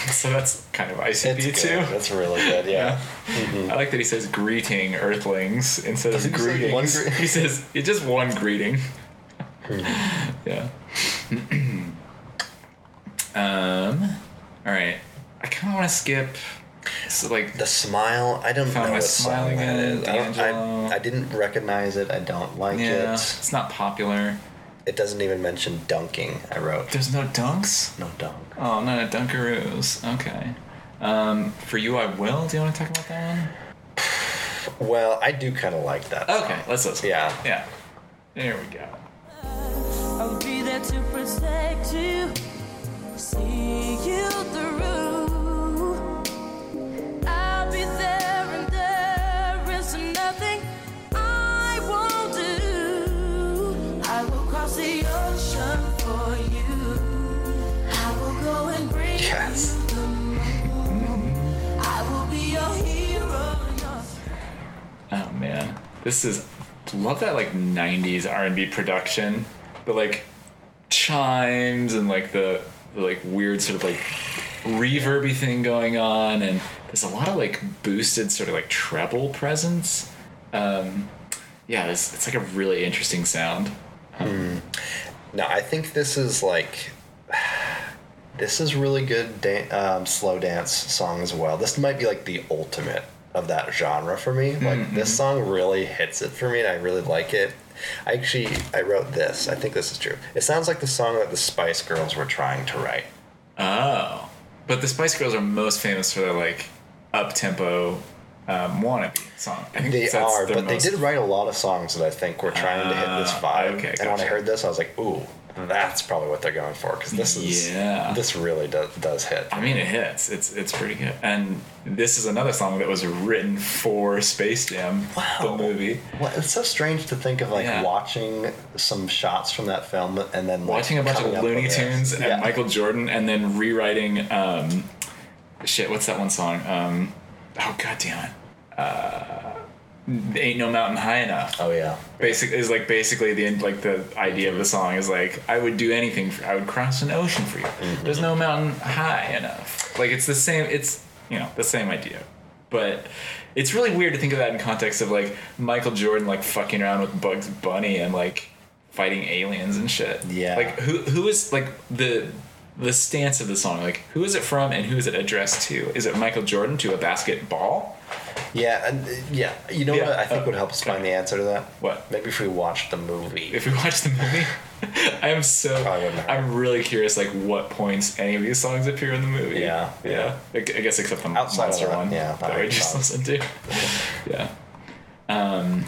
So that's kind of ICP It's too. That's really good. Yeah. I like that he says greeting Earthlings instead of say gre- he says it's just one greeting. yeah. um. All right. I kind of want to skip. So like The smile. I don't know what smile that is. I, don't, I, I didn't recognize it. I don't like yeah, it. it's not popular. It doesn't even mention dunking. I wrote There's no dunks. no dunk. Oh, no, no Dunkaroos. Okay. Um, for you, I will. Do you want to talk about that one? Well, I do kind of like that. one? song. Okay, let's listen. Yeah. Yeah. There we go. This is love that like '90s R&B production, the like chimes and like the, the like weird sort of like reverby thing going on, and there's a lot of like boosted sort of like treble presence. Um, yeah, it's, it's like a really interesting sound. No, I think this is like this is really good dan- um, slow dance song as well. This might be like the ultimate of that genre for me. Like this song really hits it for me, and I really like it. I actually I wrote this. I think this is true. It sounds like the song that the Spice Girls were trying to write. Oh, but the Spice Girls are most famous for their like up tempo um, wannabe song. I think They are, but they did write a lot of songs that I think were trying to hit this Ah, vibe. okay, and when I heard this, I was like, "Ooh, that's probably what they're going for." Because this is Yeah. this really does does hit. I mean, it hits. It's it's pretty good. And this is another song that was written for Space Jam, the movie. Well, it's so strange to think of like Yeah. watching some shots from that film and then like, Watching a bunch of Looney. Tunes and Yeah. Michael Jordan, and then rewriting. Um, shit, what's that one song? Um, oh god damn it! Uh, Ain't no mountain high enough. Oh yeah, Basic is like basically the like the idea of the song is like I would do anything for I would cross an ocean for you. Mm-hmm. There's no mountain high enough. Like it's the same. It's you know the same idea, but it's really weird to think of that in context of like Michael Jordan like fucking around with Bugs Bunny and like fighting aliens and shit. Yeah. Like who who is like the the stance of the song? Like who is it from and who is it addressed to? Is it Michael Jordan to a basketball? Yeah, and uh, yeah, you know Yeah, what I think would help us find the answer to that? What? Maybe if we watched the movie. If we watch the movie, I am so. Probably wouldn't hurt. I'm really curious, like what points any of these songs appear in the movie. Yeah, yeah. I I guess except the Outside of monster that, one. yeah, that we I just listened to. yeah. Um.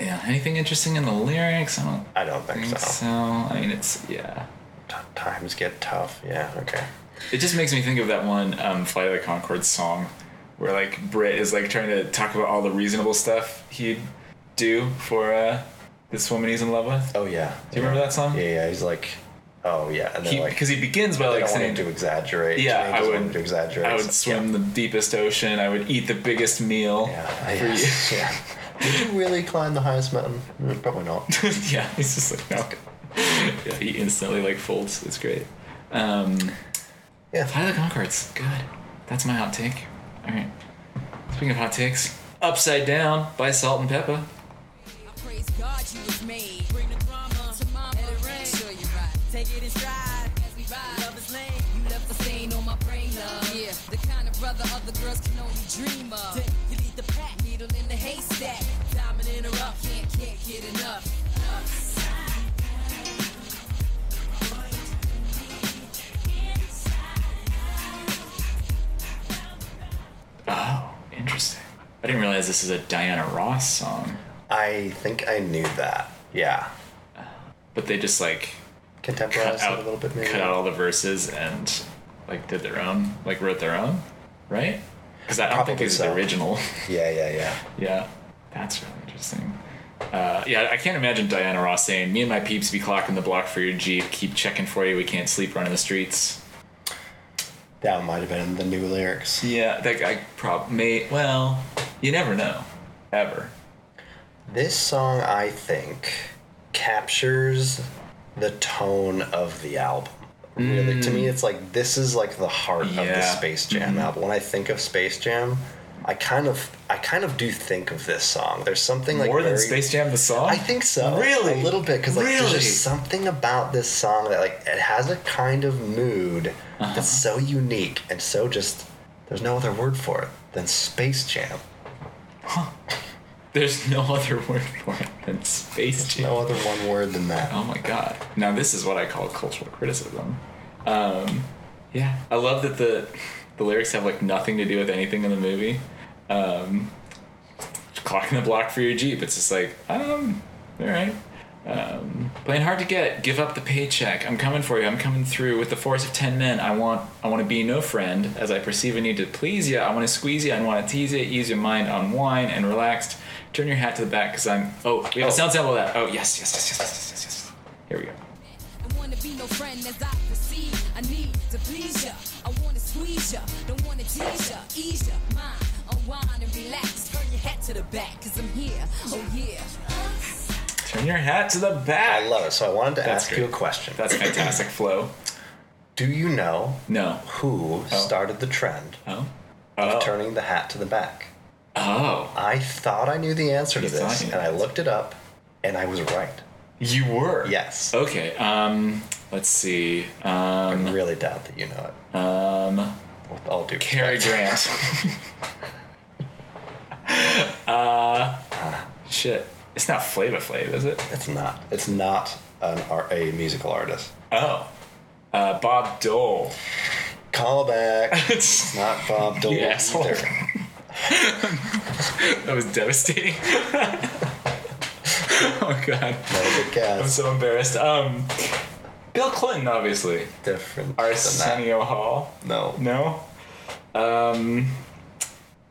Yeah. Anything interesting in the lyrics? I don't I don't think, so. so. I mean, it's yeah. T- Times get tough. Yeah. Okay. It just makes me think of that one um, "Flight of the Conchords" song, where like Bret is like trying to talk about all the reasonable stuff he'd do for uh, this woman he's in love with. Oh yeah. Do you remember that song? Yeah, yeah. He's like, oh yeah, and then He, like because he begins by like don't want saying, him to exaggerate. "Yeah, I would to exaggerate. I would swim the deepest ocean. I would eat the biggest meal Yeah. for yes, yeah. Did you really climb the highest mountain? Probably not. yeah, he's just like no. yeah, he instantly like folds. It's great. Um, Yeah. The Conchords, good. That's my hot take. All right. Speaking of hot takes, "Upside Down" by Salt-N-Pepa. I praise you was the of dream of. Pack, needle in the haystack. Diamond in can't can't get enough. Oh, interesting. I didn't realize this is a Diana Ross song, I think I knew that. Yeah. but they just like Contemporized it out a little bit maybe. cut out all the verses and like did their own, like wrote their own, right? Because I don't think Probably this is so. the original. Yeah, yeah, yeah. yeah, that's really interesting. Uh, yeah, I can't imagine Diana Ross saying, "Me and my peeps be clocking the block for your Jeep, keep checking for you. We can't sleep running the streets." That might have been the new lyrics. Yeah, that guy prob may. Well, you never know, ever. This song, I think, captures the tone of the album. Really, to me, it's like this is like the heart of the Mm. Yeah. Space Jam album. When I think of Space Jam, I kind of, I kind of do think of this song. There's something like More than very- Space Jam the song. I think so. Really? a little bit because like there's just something about this song that like it has a kind of mood Uh-huh. that's so unique and so just there's no other word for it than Space Jam. Huh. There's no other word for it than Space Jam. No other one word than that. Oh my god. Now this is what I call cultural criticism. Um, yeah, I love that the the lyrics have like nothing to do with anything in the movie. Um, clocking the block for your Jeep. It's just like, um, all right. Um, playing hard to get. Give up the paycheck. I'm coming for you. I'm coming through with the force of ten men. I want. I want to be no friend. As I perceive a need to please you. I want to squeeze you. I want to tease you. Ease your mind. Unwind and relaxed. Turn your hat to the back because I'm. Oh, we have a sound sample of that. Oh yes, yes, yes, yes, yes, yes, yes. Here we go. Don't wanna be no friend as I perceive. I need to please ya. I wanna squeeze ya. Don't wanna tease ya. Ease ya. Mind, unwind and relax. Turn your hat to the back, cause I'm here. Oh yeah. Turn your hat to the back. I love it. So I wanted to That's ask you a question. That's fantastic flow. Do you know No. who started the trend Oh. of Oh. turning the hat to the back? Oh. I thought I knew the answer to You thought this, you knew and I looked it up, and I was right. You were. Yes. Okay. Um. Let's see. I Um. really doubt that you know it. Um. With all due Cary respect. Grant. uh. Shit. It's not Flava Flav, is it? It's not. It's not an a musical artist. Oh. Uh, Bob Dole. Callback. it's not Bob Dole You asshole. either. that was devastating. oh god. Not a good I'm so embarrassed. Um. Bill Clinton, obviously. Different. Arsenio Hall. No. No. Um.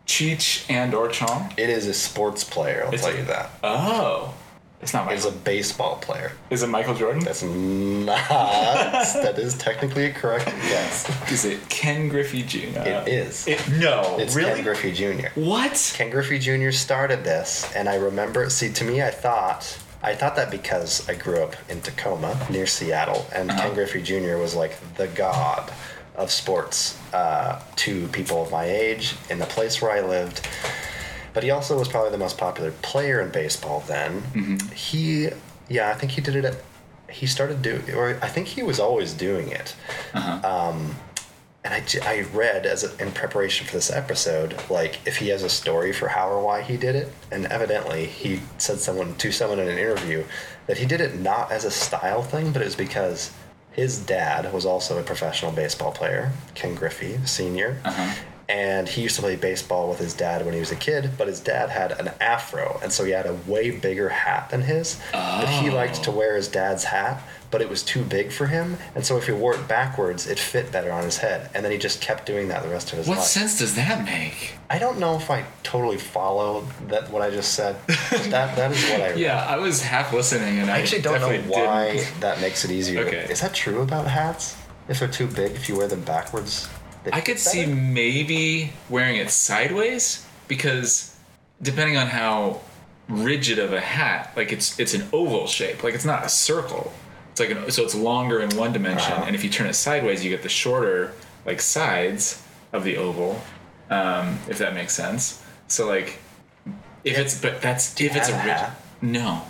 Cheech and or Chong. It is a sports player. I'll It's tell a- you that. Oh. It's not It's a baseball player. Is it Michael Jordan? That's not. that is technically a correct guess. Is it Ken Griffey Jr.? It is. It, no. It's really? Ken Griffey Jr. what? Ken Griffey Jr. started this, and I remember. See, to me, I thought I thought that because I grew up in Tacoma near Seattle, and Uh-huh. Ken Griffey Jr. was like the god of sports uh, to people of my age in the place where I lived. But he also was probably the most popular player in baseball then. Mm-hmm. He, yeah, I think he did it at. He started doing, or I think he was always doing it. Uh-huh. Um, and I, I read as a, in preparation for this episode, like if he has a story for how or why he did it, and evidently he said someone to someone in an interview that he did it not as a style thing, but it was because his dad was also a professional baseball player, Ken Griffey Senior, uh-huh. And he used to play baseball with his dad when he was a kid. But his dad had an afro, and so he had a way bigger hat than his. But he liked to wear his dad's hat, but it was too big for him, and so if he wore it backwards, it fit better on his head. And then he just kept doing that the rest of his What life. What sense does that make? I don't know if I totally follow that what I just said. But that that is what I. Yeah, I was half listening, and I, I actually don't know why didn't. that makes it easier. Okay. Is that true about hats? If they're too big, if you wear them backwards, I could fit see maybe wearing it sideways because depending on how rigid of a hat, like it's it's an oval shape, like it's not a circle. It's like an, so it's longer in one dimension, Uh-huh. and if you turn it sideways, you get the shorter like sides of the oval, um, if that makes sense. So like, if it's but that's if it's a rigid. hat? No,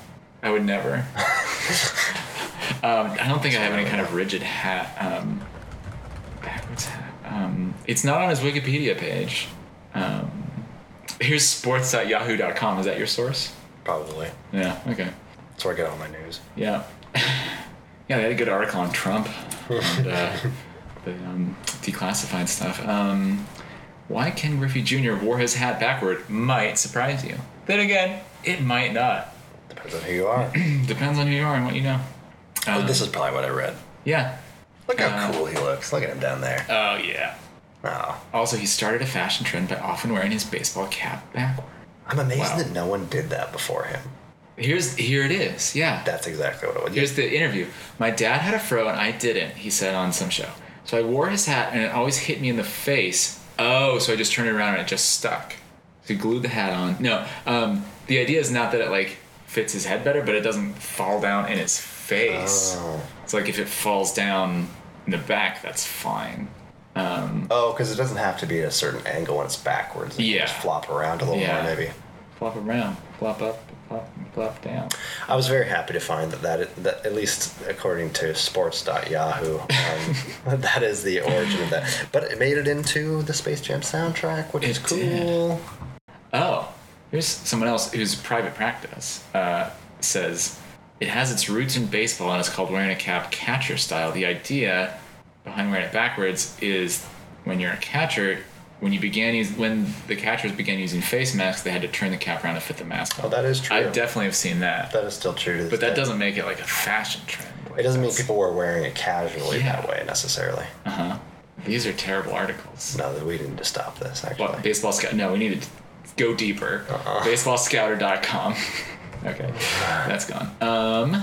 I would never. um, I don't think I have any kind of rigid hat. Um, backwards hat. Um, it's not on his Wikipedia page. Um, here's sports.yahoo.com. Is that your source? Probably. Yeah. Okay. That's where I get all my news. Yeah. yeah, they had a good article on Trump and uh, the um, declassified stuff. Um, why Ken Griffey Jr. wore his hat backward might surprise you. Then again, it might not. Depends on who you are. Depends on who you are and what you know. Um, this is probably what I read. yeah. Look how uh, cool he looks. Look at him down there. Oh yeah. Oh, Also, he started a fashion trend by often wearing his baseball cap backward. I'm amazed Wow. that no one did that before him. Here's here it is. Yeah. That's exactly what it was. Here's the interview. My dad had a fro and I didn't, he said on some show. So I wore his hat and it always hit me in the face. Oh, so I just turned it around and it just stuck. So he glued the hat on. No, um, the idea is not that it like fits his head better, but it doesn't fall down in his face. Oh. It's like if it falls down in the back, that's fine. Um, Oh, because it doesn't have to be at a certain angle when it's backwards. It Yeah. Just flop around a little Yeah. more, maybe. flop around, flop up, flop, flop down. I was very happy to find that that, that at least according to sports.yahoo, um, that is the origin of that. But it made it into the Space Jam soundtrack, which is cool. did. Oh, here's someone else whose private practice uh, says it has its roots in baseball and it's called wearing a cap catcher style. The idea behind wearing it backwards is when you're a catcher, when you began use, when the catchers began using face masks, they had to turn the cap around to fit the mask. Oh, that is true. I definitely have seen that, that is still true to this but that day. doesn't make it like a fashion trend. It doesn't mean people were wearing it casually Yeah. that way necessarily. Uh huh. These are terrible articles. No, that we need to stop this. Actually, Well, baseball scout. No, we need to go deeper. Uh-uh. Baseballscouter.com. okay, that's gone. Um,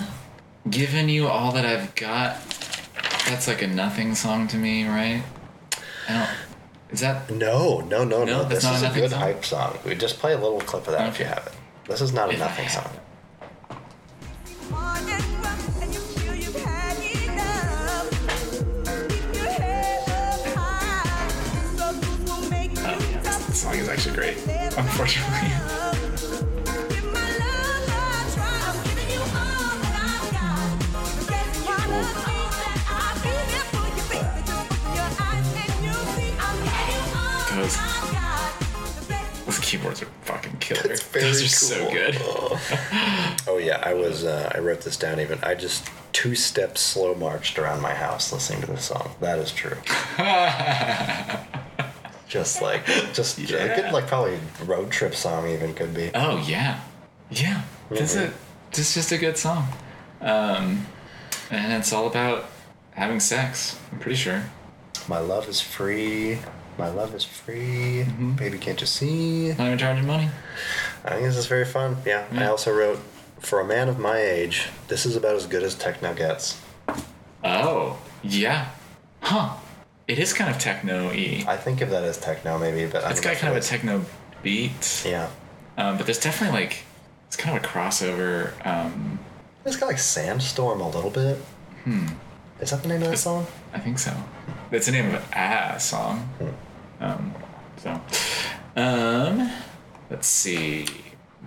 given you all that I've got, that's like a nothing song to me, right? I don't. Is that? no, no, no, No, no. This not is a a good song? hype song. We just play a little clip of that if you have it. This is not a If nothing song. Oh, yeah, this song is actually great. Unfortunately. keyboards are fucking killer. It's very Those are so good. Oh yeah, I was. Uh, I wrote this down. Even I just two steps slow marched around my house listening to this song. That is true. just like, just a Yeah. good like probably road trip song even could be. Oh yeah, yeah. This is this is just a good song, um, and it's all about having sex. I'm pretty sure. My love is free. My love is free. Mm-hmm. Baby, can't you see? Not even charging money. I think this is very fun. Yeah. I also wrote, for a man of my age, this is about as good as techno gets. Oh yeah, huh? It is kind of techno-y. I think of that as techno maybe, but I It's got kind of a techno beat, Yeah. um, but there's definitely like it's kind of a crossover. Um, It's got like Sandstorm a little bit. Hmm. Is that the name of that song? I think so. That's the name of a song. Um, so, um, let's see.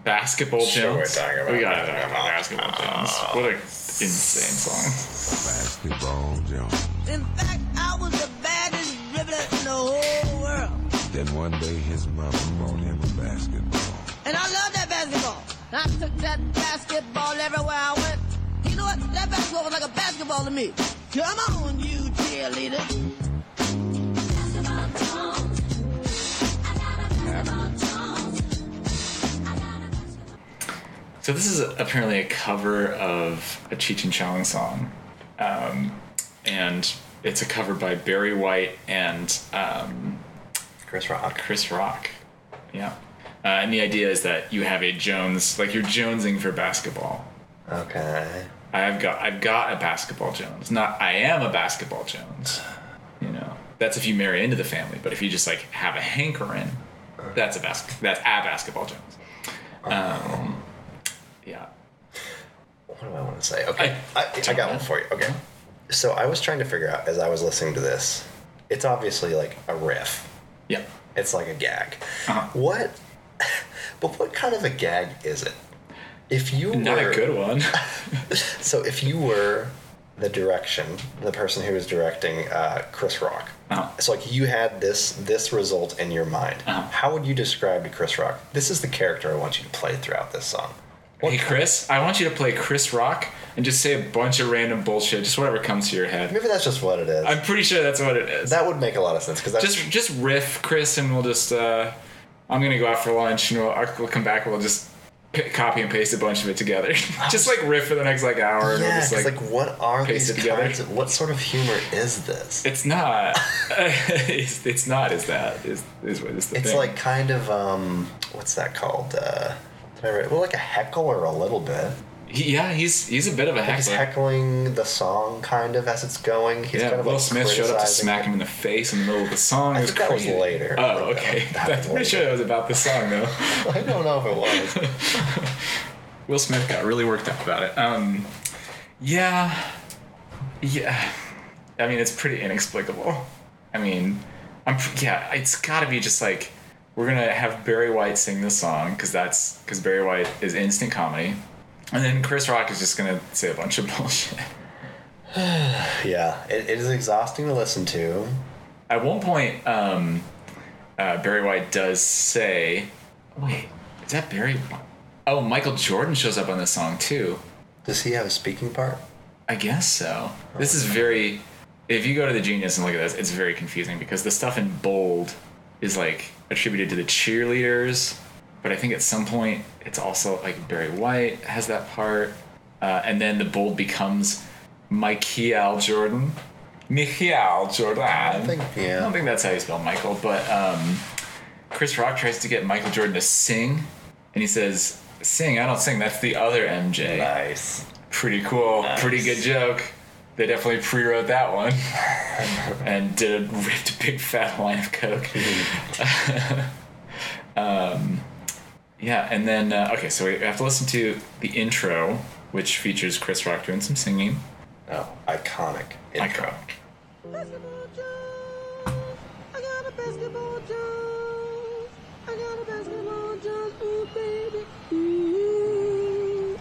Basketball Sure, we're Jones. talking about we gotta talk Basketball. about Basketball Jones. What an insane song. Basketball Jones. In fact, I was the baddest dribbler in the whole world. Then one day his mama brought him a basketball. And I love that basketball. I took that basketball everywhere I went. You know what? That basketball was like a basketball to me. Come on, you cheerleader. So this is apparently a cover of a Cheech and Chong song, um, and it's a cover by Barry White and um, Chris Rock. Chris Rock. Yeah, uh, and the idea is that you have a Jones, like you're jonesing for basketball. Okay. I've got I've got a basketball Jones. Not I am a basketball Jones. You know, that's if you marry into the family. But if you just like have a hankering, that's a bas- that's a basketball Jones. Um, yeah. What do I want to say? Okay, I, I, Tell got one for you. Okay. So I was trying to figure out as I was listening to this. It's obviously like a riff. Yeah. It's like a gag. Uh-huh. What? But what kind of a gag is it? If you Not were a good one. so, if you were the direction, the person who was directing uh, Chris Rock, Uh-huh. so like you had this this result in your mind. Uh-huh. How would you describe to Chris Rock? This is the character I want you to play throughout this song. Hey Chris, I want you to play Chris Rock and just say a bunch of random bullshit, just whatever comes to your head. Maybe that's just what it is. I'm pretty sure that's what it is. that would make a lot of sense because just just riff, Chris, and we'll just. Uh, I'm gonna go out for lunch, and we'll, we'll come back. and We'll just p- copy and paste a bunch of it together. just like riff for the next like hour, and we'll Yeah, just 'cause, like, like, what are paste these it together. kinds of, what sort of humor is this? It's not. it's, it's not. Is that is is what is the It's thing. like kind of um, what's that called? Uh, I well, like a heckler or a little bit. He- yeah, he's he's a bit of a Like he's heckler. heckling the song kind of as it's going. He's yeah, kind of Will like Smith showed up to smack him in the face in the middle of the song. I It was think that was later. Oh, okay. That I'm pretty sure that was about the song though. I don't know if it was. Will Smith got really worked up about it. Um, yeah, yeah. I mean, it's pretty inexplicable. I mean, I'm yeah. It's got to be just like we're gonna have Barry White sing this song because that's because Barry White is instant comedy, and then Chris Rock is just gonna say a bunch of bullshit. yeah, it, it is exhausting to listen to. At one point, um, uh, Barry White does say, "Wait, is that Barry?" Oh, Michael Jordan shows up on this song too. Does he have a speaking part? I guess so. This is very. If you go to the Genius and look at this, it's very confusing because the stuff in bold is like attributed to the cheerleaders, but I think at some point it's also like Barry White has that part, uh, and then the bold becomes Michael Jordan. Michael Jordan. I think- yeah. I don't think that's how you spell Michael, but um, Chris Rock tries to get Michael Jordan to sing, and he says, "Sing? I don't sing. That's the other MJ." Nice. pretty cool, pretty good joke. They definitely pre-wrote that one and did a ripped big fat line of coke. um, yeah, and then uh, okay, so we have to listen to the intro, which features Chris Rock doing some singing. Oh, iconic. intro. Iconic. Basketball Jones. I got a basketball Jones. I got a basketball Jones. Ooh, baby. Ooh.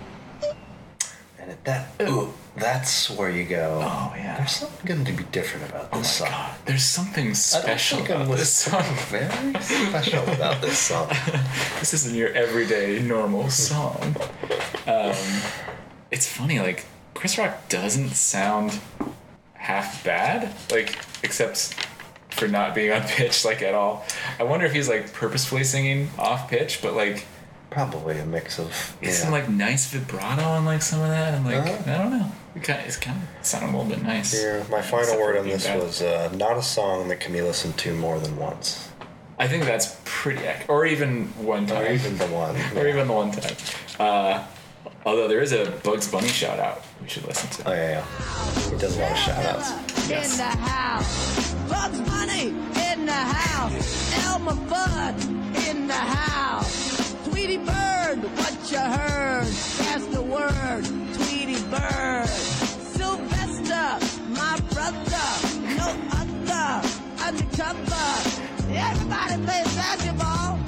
And at that, ooh, that's where you go. Oh yeah. There's something going to be different about Oh this my song. god, there's something special I'm about this song. Very special about this song. this isn't your everyday normal song. Um, it's funny, like Chris Rock doesn't sound half bad, like except for not being on pitch like at all. I wonder if he's like purposefully singing off pitch, but like Probably a mix of. it's yeah. some like nice vibrato on like some of that, and like Uh-huh. I don't know, kind of, it's kind of sounded a little bit nice. Here, my final word on this bad. was uh, not a song that can be listened to more than once, I think that's pretty accurate, or even one time. or even the one. or even the one time. Uh, although there is a Bugs Bunny shout out we should listen to. Oh yeah, yeah. He does a lot of shout outs. Yes. In the house. Bugs Bunny in the house. Elmer Fudd in the house. Tweety Bird, what you heard? Pass the word. Tweety Bird. Sylvester, my brother. No other. Undercover. Everybody plays basketball.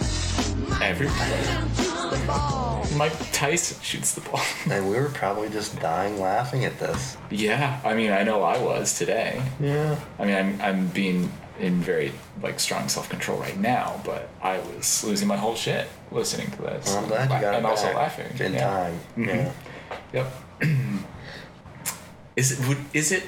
Mike Everybody. Tyson shoots the ball. Mike Tyson shoots the ball. And we were probably just dying laughing at this. yeah, I mean, I know I was today. Yeah. I mean, I'm, I'm being in very like strong self control right now, but I was losing my whole shit listening to this. Well, I'm glad you got and it also laughing in yeah. time. Mhm. Yeah. Yep. is it would is it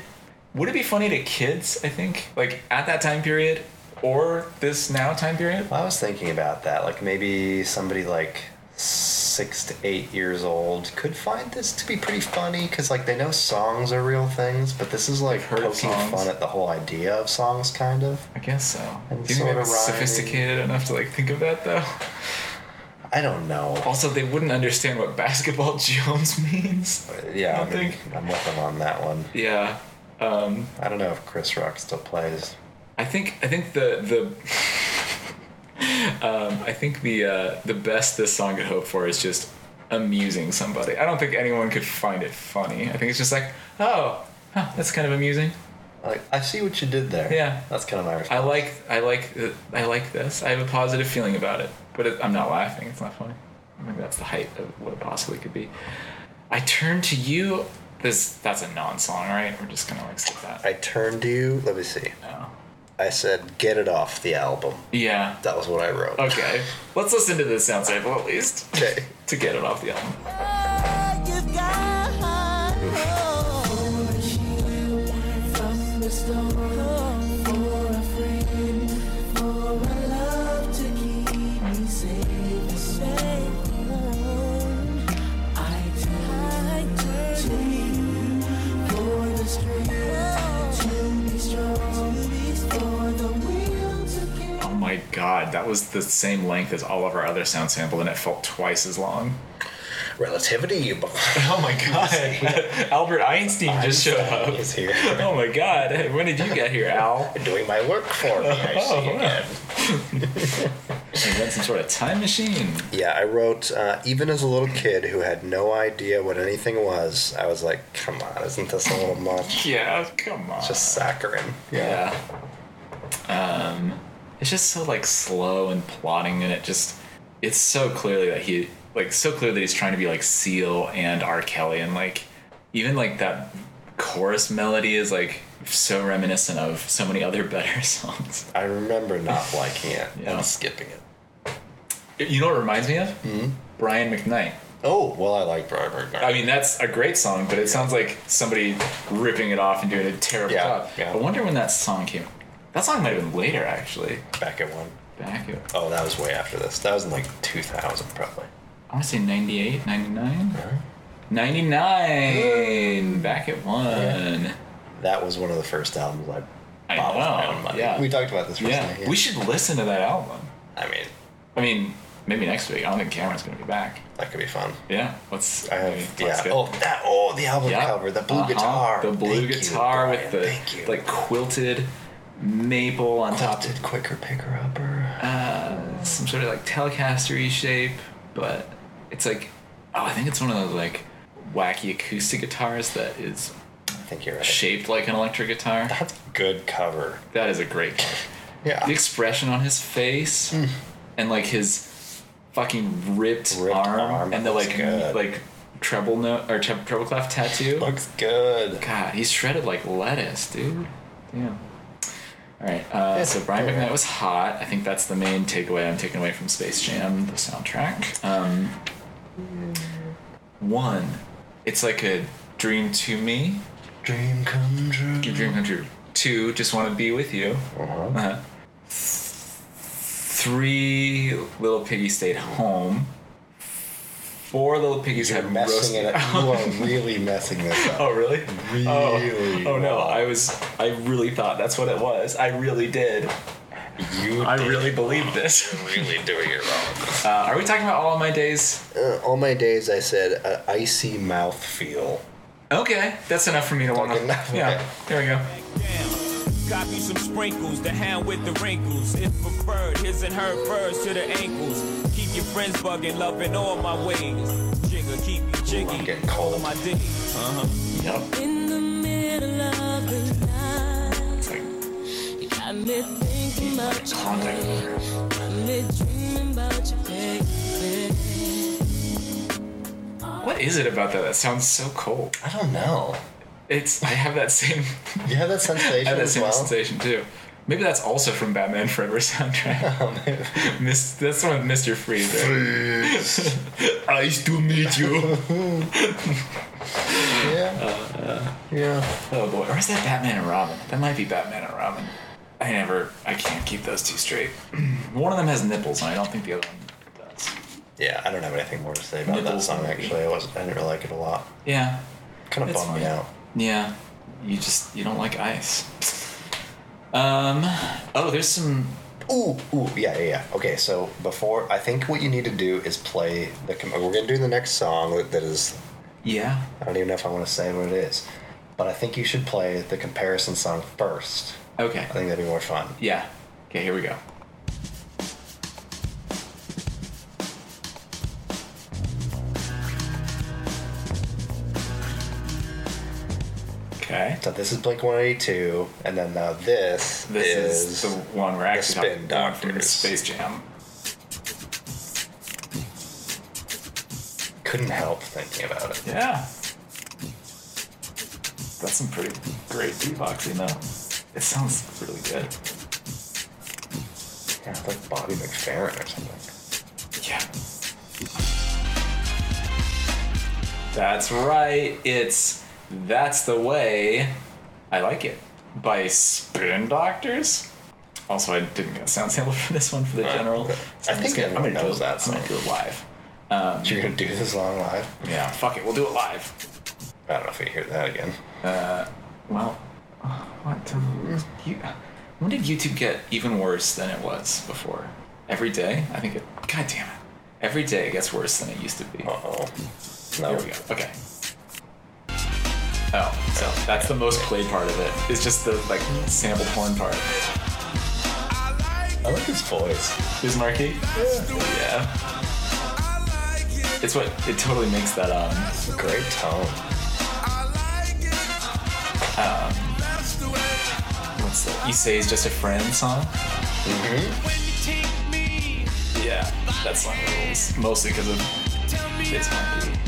would it be funny to kids? I think like at that time period or this now time period. I was thinking about that. Like maybe somebody like six to eight years old could find this to be pretty funny because like they know songs are real things, but this is like poking fun at the whole idea of songs, kind of. I guess so. And Do you think they were sophisticated enough to like think of that though? I don't know. Also, they wouldn't understand what basketball Jones means. Yeah, I I mean, think. I'm with them on that one. Yeah. Um, I don't know if Chris Rock still plays. I think I think the the um, I think the uh, the best this song could hope for is just amusing somebody. I don't think anyone could find it funny. I think it's just like, oh, huh, that's kind of amusing. Like, I see what you did there. Yeah. That's kind of my I like I like I like this. I have a positive feeling about it, but it, I'm not laughing. It's not funny. I think that's the height of what it possibly could be. I turn to you. This that's a non-song, right? We're just gonna like skip that. I turned to you. Let me see. No. I said, "Get it off the album." Yeah. That was what I wrote. Okay. Let's listen to this sound sample at least Okay. to get it off the album. Oh god, that was the same length as all of our other sound sample, and it felt twice as long. Relativity. You bought Oh my god, Albert Einstein just showed up. He's here. Oh my god, when did you get here, Al? Doing my work for me. I Oh, see wow. again. Invent some sort of time machine. Yeah, I wrote, uh, even as a little kid who had no idea what anything was, I was like, come on, isn't this a little much? Yeah, come on. Just saccharine. yeah. Um, it's just so like slow and plotting, and it just it's so clearly that he like so clear that he's trying to be like Seal and R. Kelly, and like even like that chorus melody is like so reminiscent of so many other better songs. I remember not liking it Yeah. and skipping it. You know what it reminds me of? Hmm? Brian McKnight. Oh, well, I like Brian McKnight. I mean, that's a great song, but it sounds like somebody ripping it off and doing a terrible Yeah, job. yeah. I wonder when that song came. That song might have been later, actually. Back at one. Back at, Oh, that was way after this. That was in like 2000, probably. I want to say 98, 99? 99! Back at one. That was one of the first albums I I bought with my own money. yeah. We talked about this Yeah. recently. we should listen to that album. I mean, I mean, maybe next week. I don't think Cameron's going to be back. that could be fun. Yeah, let's. I have, maybe yeah. let's get- Oh, that. Oh, the album Yeah. cover, the blue Uh-huh. guitar. The blue Thank you, guitar with the Thank you. like quilted maple on top Quilted quicker picker upper. uh, some sort of like Telecaster shape, but it's like, oh, I think it's one of those like wacky acoustic guitars that is I think you're right. shaped like an electric guitar. That's good cover. That is a great cover. Yeah. The expression on his face and like his fucking ripped, Ripped arm, arm and the like good. like treble note or tre- treble clef tattoo. Looks good. God, he's shredded like lettuce, dude. Damn. All right. Uh, so Brian McKnight was hot. I think that's the main takeaway I'm taking away from Space Jam, the soundtrack. Um, one, it's like a dream to me. Dream come true. Dream come true. Two, just want to be with you. Uh-huh. Uh-huh. Three, little piggy stayed home. Four little piggies You're had messing roasted. it up. You are really messing this up. Oh really? Really Oh, oh no! I was. I really thought that's what it was. I really did. You I really believe this. really doing it wrong. Uh, are we talking about all my days? Uh, all my days, I said uh, icy mouth feel. Okay, that's enough for me to walk. Like enough, Yeah, okay. there we go. Copy some sprinkles, the hand with the wrinkles. If preferred, his and her furs to the ankles. Keep your friends bugging, loving all my ways. Jigger, keep you jiggy. I'm getting cold. of my days. Uh huh. Yep. In the middle of the night, about you. haunting. Got me dreaming about you, baby. What is it about that that sounds so cold? I don't know. It's. I have that same. You have that sensation. I have that same well. sensation too. Maybe that's also from Batman Forever soundtrack. Oh, Miss, that's one with Mr. Freeze. Right? Nice to meet you. Yeah. Uh, uh, yeah. Oh boy, or is that Batman and Robin? That might be Batman and Robin. I never, I can't keep those two straight. one of them has nipples, and I don't think the other one does. Yeah, I don't have anything more to say about that song maybe. actually. I wasn't I didn't really like it a lot. Yeah, Kind of It's bummed me fine. out. yeah. You just you don't like ice. Um. Oh, there's some. Ooh, ooh, yeah, yeah, yeah. Okay, so before I think what you need to do is play the. com- We're gonna do the next song that, that is. Yeah. I don't even know if I want to say what it is, but I think you should play the comparison song first. Okay. I think that'd be more fun. Yeah. Okay. Here we go. Okay. So this is Blink 182, and then now this, This is, is, the one we're actually Spin talking about from the Space Jam. couldn't help thinking about it. Yeah. That's some pretty great beatboxing though. It sounds really good. Yeah, it's like Bobby McFerrin or something. Yeah. That's right. It's That's the Way. I like it. By Spin Doctors. Also, I didn't get a sound sample for this one for the general. so I I'm think gonna, I'm gonna do knows it, that I'm gonna do it live. You're gonna do this long live? Yeah, fuck it. We'll do it live. I don't know if we hear that again. Uh, Well, what? Um, you, when did YouTube get even worse than it was before? Every day? I think it. God damn it! Every day it gets worse than it used to be. Uh oh. No. Here we go. Okay. Oh, so that's the most played part of it. It's just the like sample horn part. I like his voice. Biz Markie? Yeah. It's what it totally makes that um Great tone. You say he's just a friend song. Yeah, that song rules. Mostly because of Biz Markie.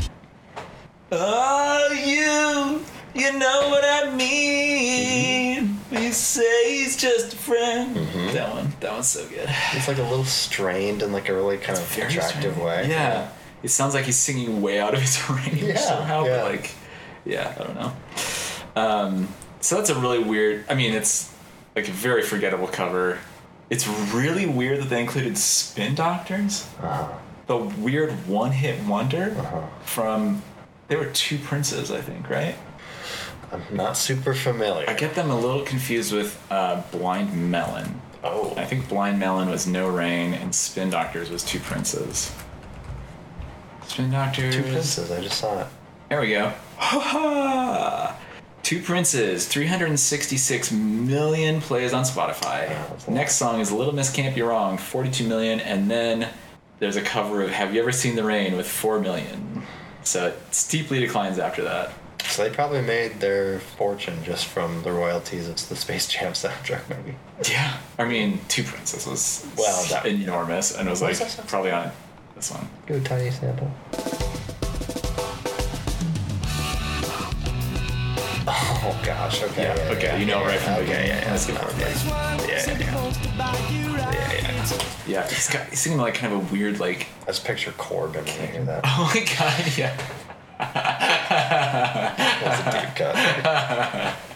Oh, you, you know what I mean. You say he's just a friend. That one, that one's so good. It's like a little strained in like a really kind of attractive way. Yeah. It sounds like he's singing way out of his range Yeah, somehow, yeah. but like, yeah, I don't know. Um, so that's a really weird. I mean, it's like a very forgettable cover. It's really weird that they included Spin Doctors, Uh-huh. the weird one-hit wonder Uh-huh. from. There were two princes, I think, right? I'm not super familiar. I get them a little confused with uh, Blind Melon. oh. I think Blind Melon was No Rain, and Spin Doctors was Two Princes. Spin Doctors. Two Princes, I just saw it. There we go. Ha ha! Two Princes, 366 million plays on Spotify. Oh, lot. Next song is Little Miss Can't Be Wrong, 42 million, and then there's a cover of Have You Ever Seen the Rain with 4 million. So it steeply declines after that. So they probably made their fortune just from the royalties of the Space Jam soundtrack, maybe. Yeah. I mean, Two Princes was Well, that- enormous and it was like is that song? probably on this one. Give a tiny sample. Oh gosh, okay. Yeah, okay, you know right from the okay, beginning. Yeah, yeah, Let's go okay. for it. Yeah, yeah, yeah. yeah, yeah. Yeah, he's got he's singing like kind of a weird like I just picture Corbin when I hear that. oh my god, yeah. That's a deep cut.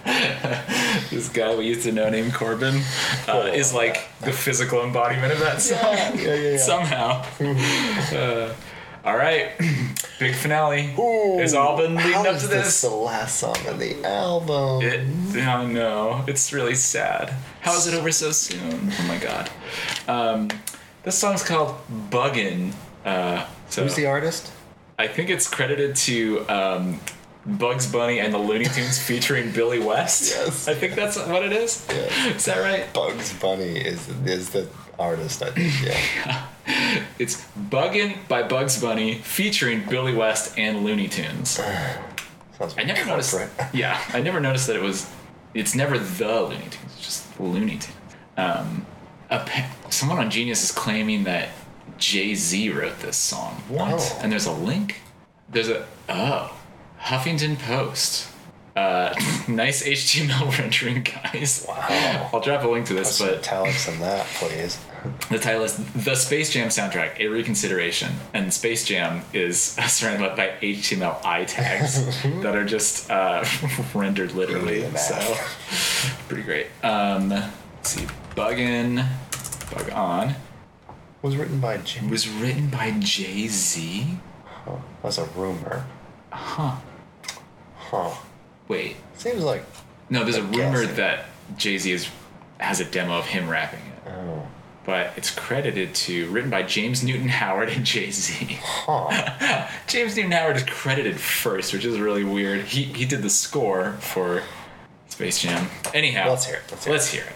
This guy we used to know named Corbin uh, is like the physical embodiment of that song. yeah, yeah, yeah. Somehow. Uh, all right, big finale. Ooh, It's all been leading up to this this. the last song of the album? It, oh no, it's really sad. How is it over so soon? Oh my god. Um, this song's called Buggin'. Uh, so Who's the artist? I think it's credited to um, Bugs Bunny and the Looney Tunes featuring Billy West. Yes. I think that's what it is. Yeah. Is that right? Bugs Bunny is is the artist. I think. Yeah. It's Buggin' by Bugs Bunny featuring Billy West and Looney Tunes. Sounds I never noticed. corporate. Yeah, I never noticed that it was. It's never the Looney Tunes. It's just Looney Tunes. Um, someone on Genius is claiming that Jay Z wrote this song. What? Oh. And there's a link. There's a oh, Huffington Post. Uh, nice HTML rendering, guys. Wow. I'll drop a link to this, some but italics in that, please. The title is The Space Jam Soundtrack, A Reconsideration. And Space Jam is surrounded by HTML I tags that are just uh, rendered literally. So, pretty great. Um, let's see. Buggin, Bug On Was written by Jim. was written by Jay Z. Huh. That's a rumor. Huh. Huh. Wait. Seems like. No, there's a rumor guessing. that Jay Z has a demo of him rapping it. Oh. But it's credited to written by James Newton Howard and Jay Z. Huh. James Newton Howard is credited first, which is really weird. He he did the score for Space Jam. Anyhow, Let's hear it, let's hear let's hear it.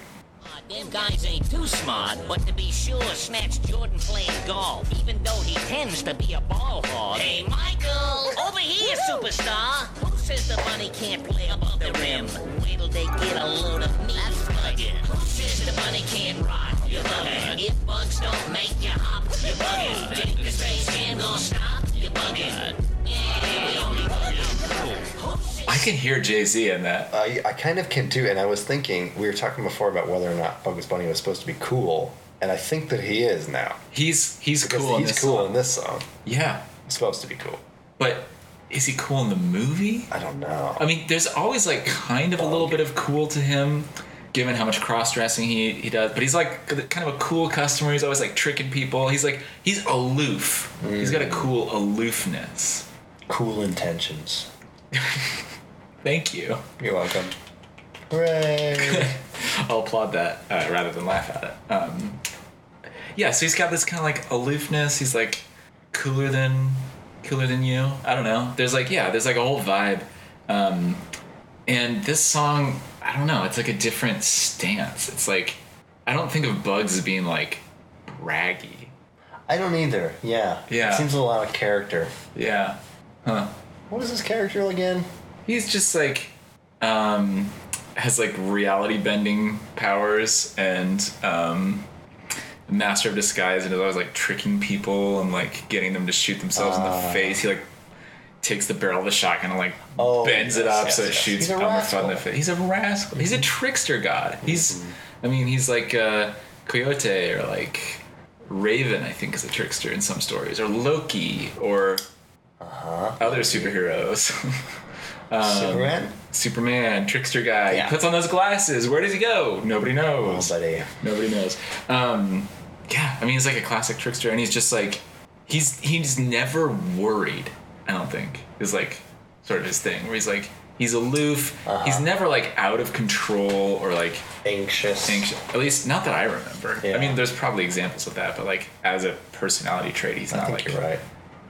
Them guys ain't too smart, but to be sure, Snatch Jordan playing golf, even though he tends to be a ball hog. Hey, Michael, over here, superstar. Who says the money can't play above the rim? Wait till they get a load of me. That's bugging. Who says the money can't rock? You're bugging. If bugs don't make you hop, you're bugging. Think the space jam gonna stop? You're bugging. Yeah, we only bugging. I can hear Jay Z in that. I, I kind of can too, and I was thinking we were talking before about whether or not Bugs Bunny was supposed to be cool, and I think that he is now. He's he's Because cool. in he's this cool song. in this song. Yeah, He's supposed to be cool. but is he cool in the movie? I don't know. I mean, there's always like kind of a little bit of cool to him, given how much cross dressing he, he does. But he's like kind of a cool customer. He's always like tricking people. He's like he's aloof. He's got a cool aloofness. cool intentions. Thank you. You're welcome. Hooray! I'll applaud that uh, rather than laugh at it. Um, yeah, so he's got this kind of like aloofness. He's like cooler than cooler than you. I don't know. There's like yeah, there's like a whole vibe. Um, and this song, I don't know. It's like a different stance. It's like I don't think of Bugs as being like braggy. I don't either. Yeah. Yeah. It seems a lot of character. Yeah. Huh. What is his character again? He's just like um has like reality bending powers and um master of disguise and is always like tricking people and like getting them to shoot themselves in the face. He like takes the barrel of the shotgun and like Oh, bends it yes, up yes, so it shoots Elmer Fudd in the face. He's a rascal. He's a trickster god. He's I mean he's like uh Coyote or like Raven, I think, is a trickster in some stories, or Loki, or Uh-huh. other superheroes. Um, Superman? Superman, trickster guy. Yeah. He puts on those glasses. Where does he go? Nobody knows. Nobody. Nobody knows. Um, yeah, I mean, he's like a classic trickster, and he's just like, he's he's never worried. I don't think is like sort of his thing, where he's like, he's aloof. Uh-huh. He's never like out of control or like Anxious. anxious. At least not that I remember. Yeah. I mean, there's probably examples of that, but like as a personality trait, he's not like right.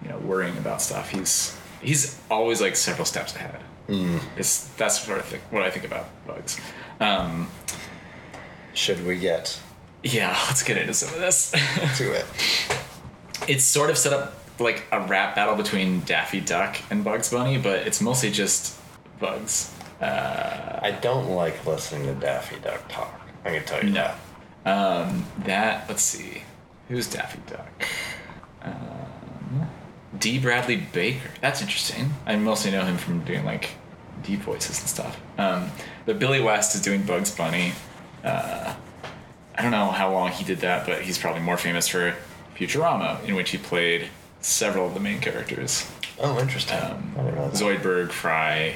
you know worrying about stuff. He's he's always like several steps ahead. Hmm. It's that's sort of think, what I think about bugs. Um, Should we get yeah, let's get into some of this. to it? it's sort of set up like a rap battle between Daffy Duck and Bugs Bunny, but it's mostly just Bugs. I don't like listening to Daffy Duck talk. I can tell you No. that. Um, that let's see, who's Daffy Duck? Um, Dee Bradley Baker. That's interesting. I mostly know him from doing like deep voices and stuff. Um, but Billy West is doing Bugs Bunny. Uh, I don't know how long he did that, but he's probably more famous for Futurama, in which he played several of the main characters. Oh, interesting. Um, I didn't know that. Zoidberg, Fry,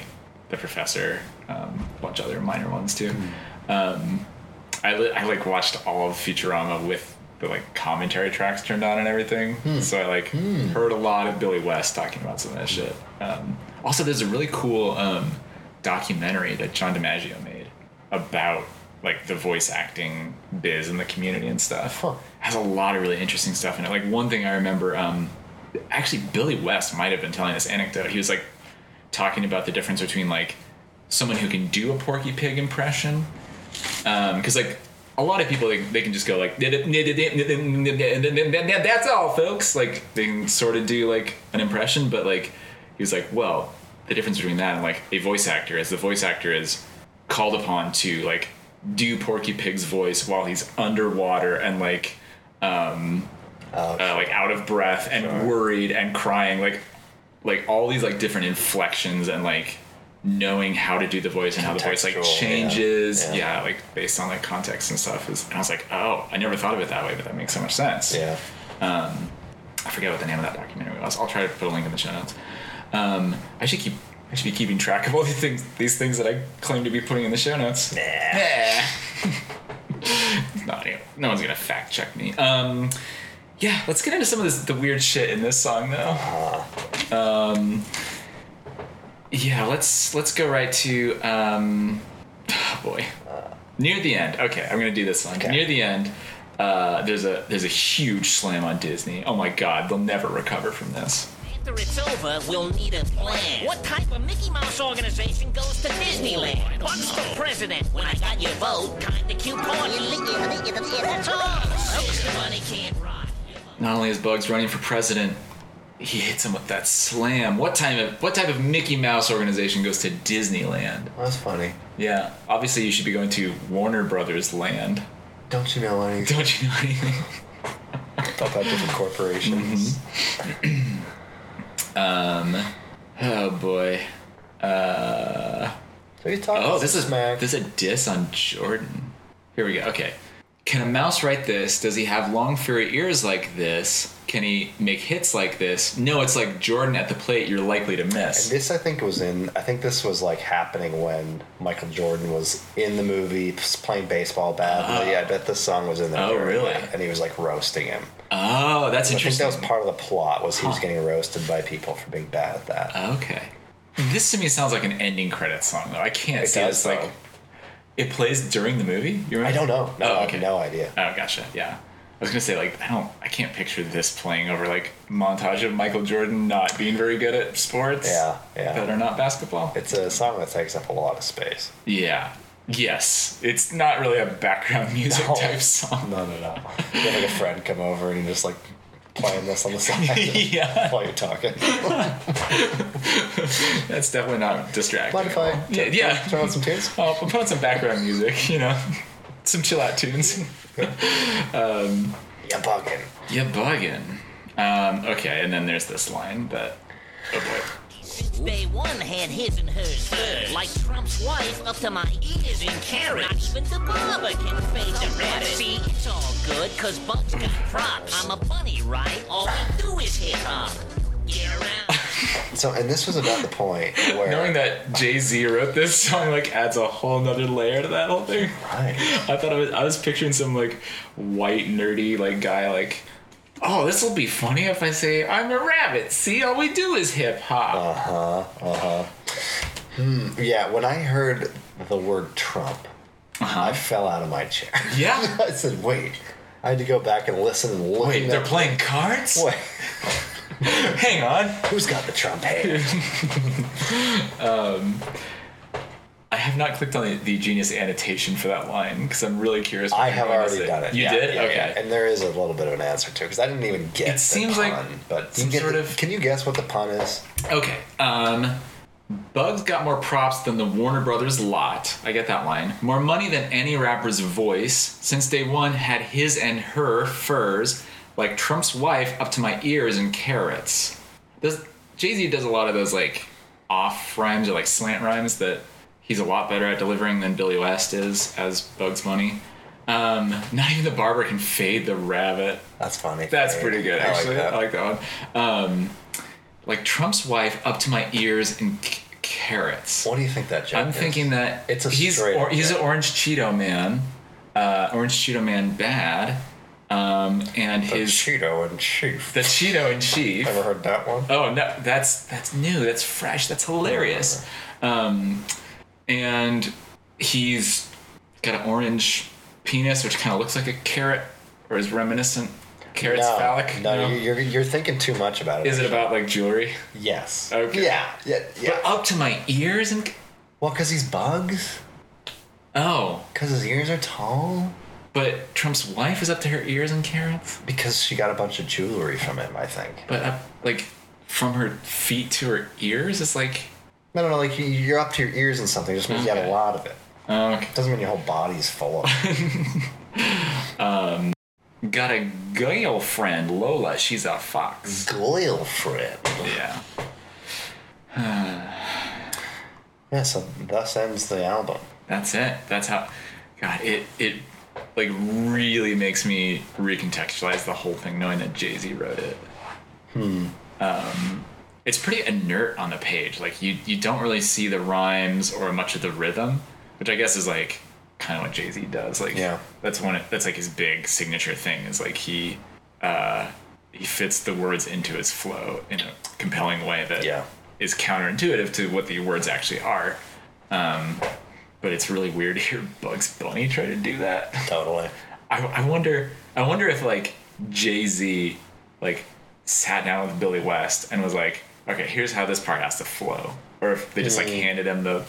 the Professor, um, a bunch of other minor ones too. Um, I, li- I like watched all of Futurama with the like commentary tracks turned on and everything. So I like heard a lot of Billy West talking about some of that shit. Um, also, there's a really cool um, documentary that John DiMaggio made about like the voice acting biz in the community and stuff. Huh. Has a lot of really interesting stuff in it. Like one thing I remember, um, actually Billy West might have been telling this anecdote. He was like talking about the difference between like someone who can do a Porky Pig impression, because like a lot of people they, they can just go like that's all, folks. Like they can sort of do like an impression, but like he was like, well, the difference between that and like a voice actor is the voice actor is called upon to like do Porky Pig's voice while he's underwater and like um uh, like out of breath and Sure. worried and crying like like all these like different inflections and like knowing how to do the voice and how the voice like Contextual, yeah. changes. Yeah. Yeah. like based on like context and stuff. Is, and I was like, oh, I never thought of it that way, but that makes so much sense. Yeah. Um, I forget what the name of that documentary was. I'll try to put a link in the show notes. Um, I should keep. I should be keeping track of all these things. These things that I claim to be putting in the show notes. Nah. Not no one's gonna fact check me. Um, yeah, let's get into some of this, the weird shit in this song though. Um, yeah, let's let's go right to um, oh boy, near the end. Okay, I'm gonna do this one. Okay. Near the end, uh, there's a there's a huge slam on Disney. Oh my god, they'll never recover from this. After it's over, we'll need a plan. What type of Mickey Mouse organization goes to Disneyland? Oh, What's the president? When I got your vote, kinda cute corny. That's all. The money can't rot. Not only is Bugs running for president, he hits him with that slam. What type of what type of Mickey Mouse organization goes to Disneyland? That's funny. Yeah, obviously you should be going to Warner Brothers Land. Don't you know anything Don't you know anything? about different corporations? Mm-hmm. Um, oh boy. Uh, So you talking oh, this is smack. this is a diss on Jordan. Here we go. Okay. Can a mouse write this? Does he have long furry ears like this? Can he make hits like this? No, it's like Jordan at the plate. You're likely to miss. And This I think was in. I think this was like happening when Michael Jordan was in the movie playing baseball badly. I bet this song was in there. Oh, really? And he was like roasting him. Oh, that's I think interesting. that was part of the plot. Was he was getting roasted by people for being bad at that? Okay. This to me sounds like an ending credit song, though. I can't It see does, this like. It plays during the movie. You remember? I don't know. No, Oh, I okay. have no idea. Oh, gotcha. Yeah. I was gonna say like I don't. I can't picture this playing over like montage of Michael Jordan not being very good at sports. Yeah, yeah. That are not basketball. It's a song that takes up a lot of space. Yeah. Yes. It's not really a background music No. type song. No, no, no. You have like a friend come over and you just like playing this on the side yeah. while you're talking. That's definitely not distracting. Mind if I Yeah. yeah. turn on some tunes? I'll put on some background music. You know, some chill out tunes. You're bugging. You bugging. Um, okay, and then there's this line that. Oh boy. Since day one had his and hers first. Like Trump's wife up to my ears in carrots. Not even the barber can fade the rabbit. See, it's all good, cause Bugs got props. I'm a bunny, right? All we do is hip hop. Get around. So, and this was about the point where. Knowing that Jay Z wrote this song like adds a whole nother layer to that whole thing. Right. I thought I was I was picturing some like white nerdy like guy like, oh this will be funny if I say I'm a rabbit. See, all we do is hip hop. Uh huh. Uh huh. Hmm. Yeah. When I heard the word Trump, I fell out of my chair. yeah. I said, "Wait." I had to go back and listen and look. Wait, they're playing cards? Wait, Hang on. who's got the Trump hand? I have not clicked on the, the genius annotation for that line because I'm really curious. I have already say. done it. You Yeah, did? yeah, okay. yeah. And there is a little bit of an answer to it because I didn't even get. It the seems like but some sort the- of- Can you guess what the pun is? Okay. Um, Bugs got more props than the Warner Brothers lot. I get that line. More money than any rapper's voice. Since day one, had his and her furs like Trump's wife up to my ears in carrots. Jay Z does a lot of those like off rhymes or like slant rhymes that he's a lot better at delivering than Billy West is as Bugs Bunny. Um, not even the barber can fade the rabbit. That's funny. That's pretty good, I like actually. that. I like that one. Um, like Trump's wife up to my ears in c- carrots. What do you think that joke I'm is? thinking that It's a he's or, he's an orange Cheeto man, uh, orange Cheeto man bad, um, and The his Cheeto and Chief. the Cheeto in chief. Ever heard that one? Oh no, that's that's new. That's fresh. That's hilarious. Um, and he's got an orange penis, which kind of looks like a carrot, or is reminiscent. Carrot's no, phallic. No, you're you're thinking too much about it. Is it about like jewelry? Yes. Okay. Yeah. Yeah. Yeah. But up to my ears and well, because he's bugs. oh, Because his ears are tall. but Trump's wife is up to her ears in carrots. Because she got a bunch of jewelry from him, I think. But up like from her feet to her ears, it's like No, no, no. Like you- you're up to your ears in something. It just means you have Okay. a lot of it. oh, okay. Doesn't mean your whole body's full of. it. Got a girlfriend, Lola. She's a fox. Girlfriend. Yeah. Yeah, so thus ends the album. That's it. That's how. God, it it like really makes me recontextualize the whole thing, knowing that Jay Z wrote it. Hmm. Um, it's pretty inert on the page. Like you you don't really see the rhymes or much of the rhythm, which I guess is like kind of what Jay Z does. Like Yeah. that's one. of- That's like his big signature thing. Is like he uh, he fits the words into his flow in a compelling way that Yeah. is counterintuitive to what the words actually are. Um, but it's really weird to hear Bugs Bunny try to do that. Totally. I, I wonder. I wonder if like Jay Z like sat down with Billy West and was like, okay, here's how this part has to flow, or if they just like Mm. handed him the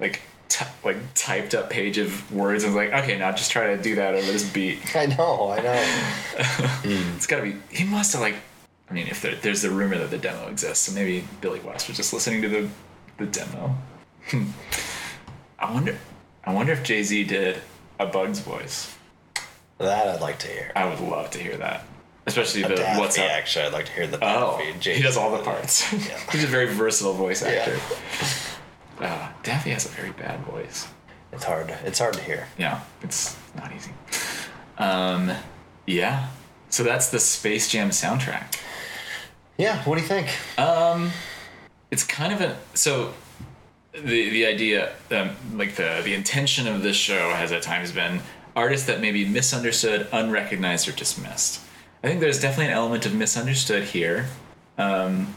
like t- like typed up page of words and was like, okay, now just try to do that over this beat. I know, I know. It's got to be. He must have like. I mean, if there, there's the rumor that the demo exists, so maybe Billy West was just listening to the the demo. Hmm. I wonder. I wonder if Jay Z did a Bugs voice. That I'd like to hear. I would love to hear that, especially the Daffy, what's up. actually. I'd like to hear the Oh, Daffy. he does all the parts. He's a very versatile voice Yeah. actor. Uh, Daffy has a very bad voice. It's hard. It's hard to hear. Yeah, it's not easy. Um, yeah. So that's the Space Jam soundtrack. Yeah. What do you think? Um, it's kind of a so the the idea, um, like the the intention of this show has at times been artists that may be misunderstood, unrecognized, or dismissed. I think there's definitely an element of misunderstood here. Um,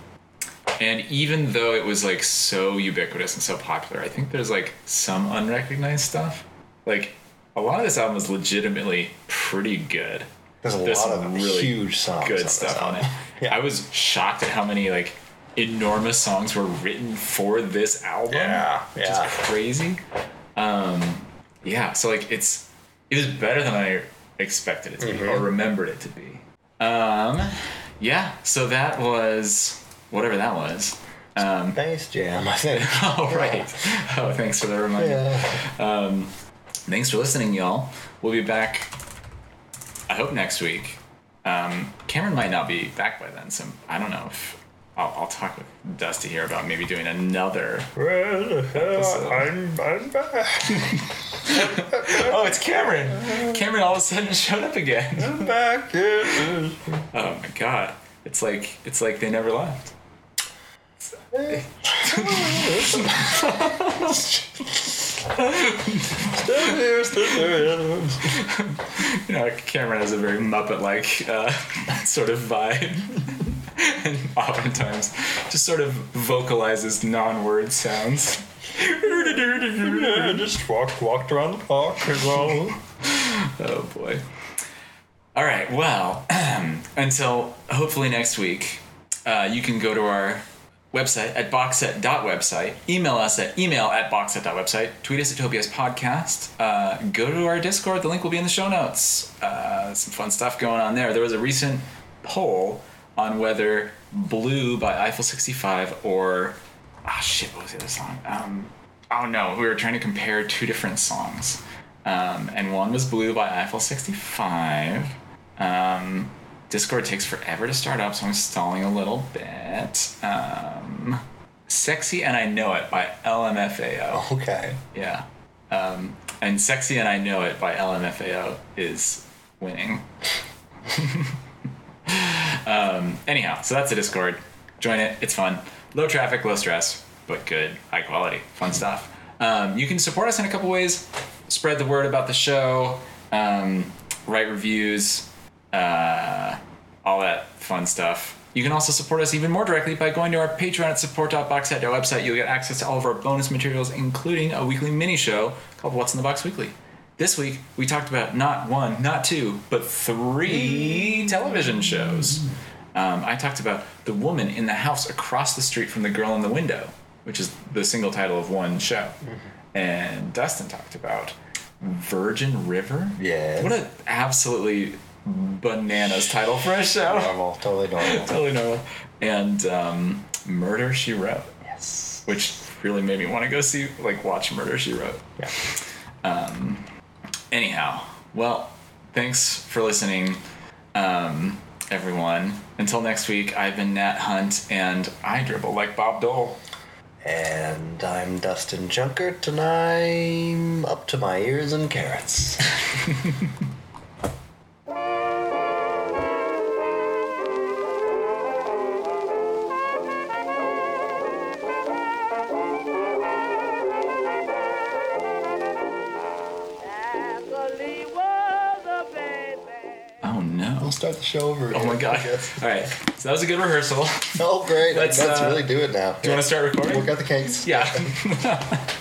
and even though it was like so ubiquitous and so popular, I think there's like some unrecognized stuff. Like a lot of this album is legitimately pretty good. There's a lot some of huge songs on good this stuff on it. album. I was shocked at how many like enormous songs were written for this album. Yeah, which yeah. is crazy. Um, yeah, so like it's it was better than I expected it to be Mhm. or remembered it to be. Um, yeah, so that was whatever that was. Um, Space Jam, I think. oh right. Oh, thanks for the reminder. Yeah. Um, thanks for listening, y'all. We'll be back. I hope next week. Um, Cameron might not be back by then, so I don't know if I'll, I'll talk with Dusty here about maybe doing another. episode. I'm, I'm back. oh, it's Cameron. Cameron all of a sudden showed up again. I'm back. Oh my god. It's like it's like they never left. Still here, still here. You know, Cameron has a very Muppet-like uh, sort of vibe, and oftentimes just sort of vocalizes non-word sounds. Yeah, just walked walked around the park as well. Oh boy. All right. Well, until hopefully next week, uh, you can go to our website at boxset.website, email us at email at boxset.website, tweet us at Tobias Podcast, uh, go to our Discord. The link will be in the show notes. Uh, some fun stuff going on there. There was a recent poll on whether Blue by Eiffel 65 or ah shit, what was the other song? Um, oh no, we were trying to compare two different songs, um, and one was Blue by Eiffel 65. Um, Discord takes forever to start up, so I'm stalling a little bit. Um, Sexy and I Know It by LMFAO. Okay. Yeah. Um, and Sexy and I Know It by LMFAO is winning. um, anyhow, so that's the Discord. Join it. It's fun. Low traffic, low stress, but good, high quality, fun stuff. Um, you can support us in a couple ways. Spread the word about the show. Um, write reviews. Uh, all that fun stuff. You can also support us even more directly by going to our Patreon at support.boxset.website. website. You'll get access to all of our bonus materials, including a weekly mini show called What's in the Box Weekly. This week, we talked about not one, not two, but three television shows. Um, I talked about The Woman in the House Across the Street from the Girl in the Window, which is the single title of one show. And Dustin talked about Virgin River. Yeah. What an absolutely bananas title for a show. Normal. Totally normal. totally normal. And um, Murder She Wrote. Yes. Which really made me want to go see, like, watch Murder She Wrote. Yeah. Um, anyhow, well, thanks for listening, um, everyone. Until next week, I've been Nat Hunt, and I dribble like Bob Dole. And I'm Dustin Junkert, and I'm up to my ears in carrots. We'll start the show over. Oh my god. All right. So that was a good rehearsal. Oh, great. Let's, Let's, uh, really do it now. Do you want to start recording? Work out the kinks. Yeah.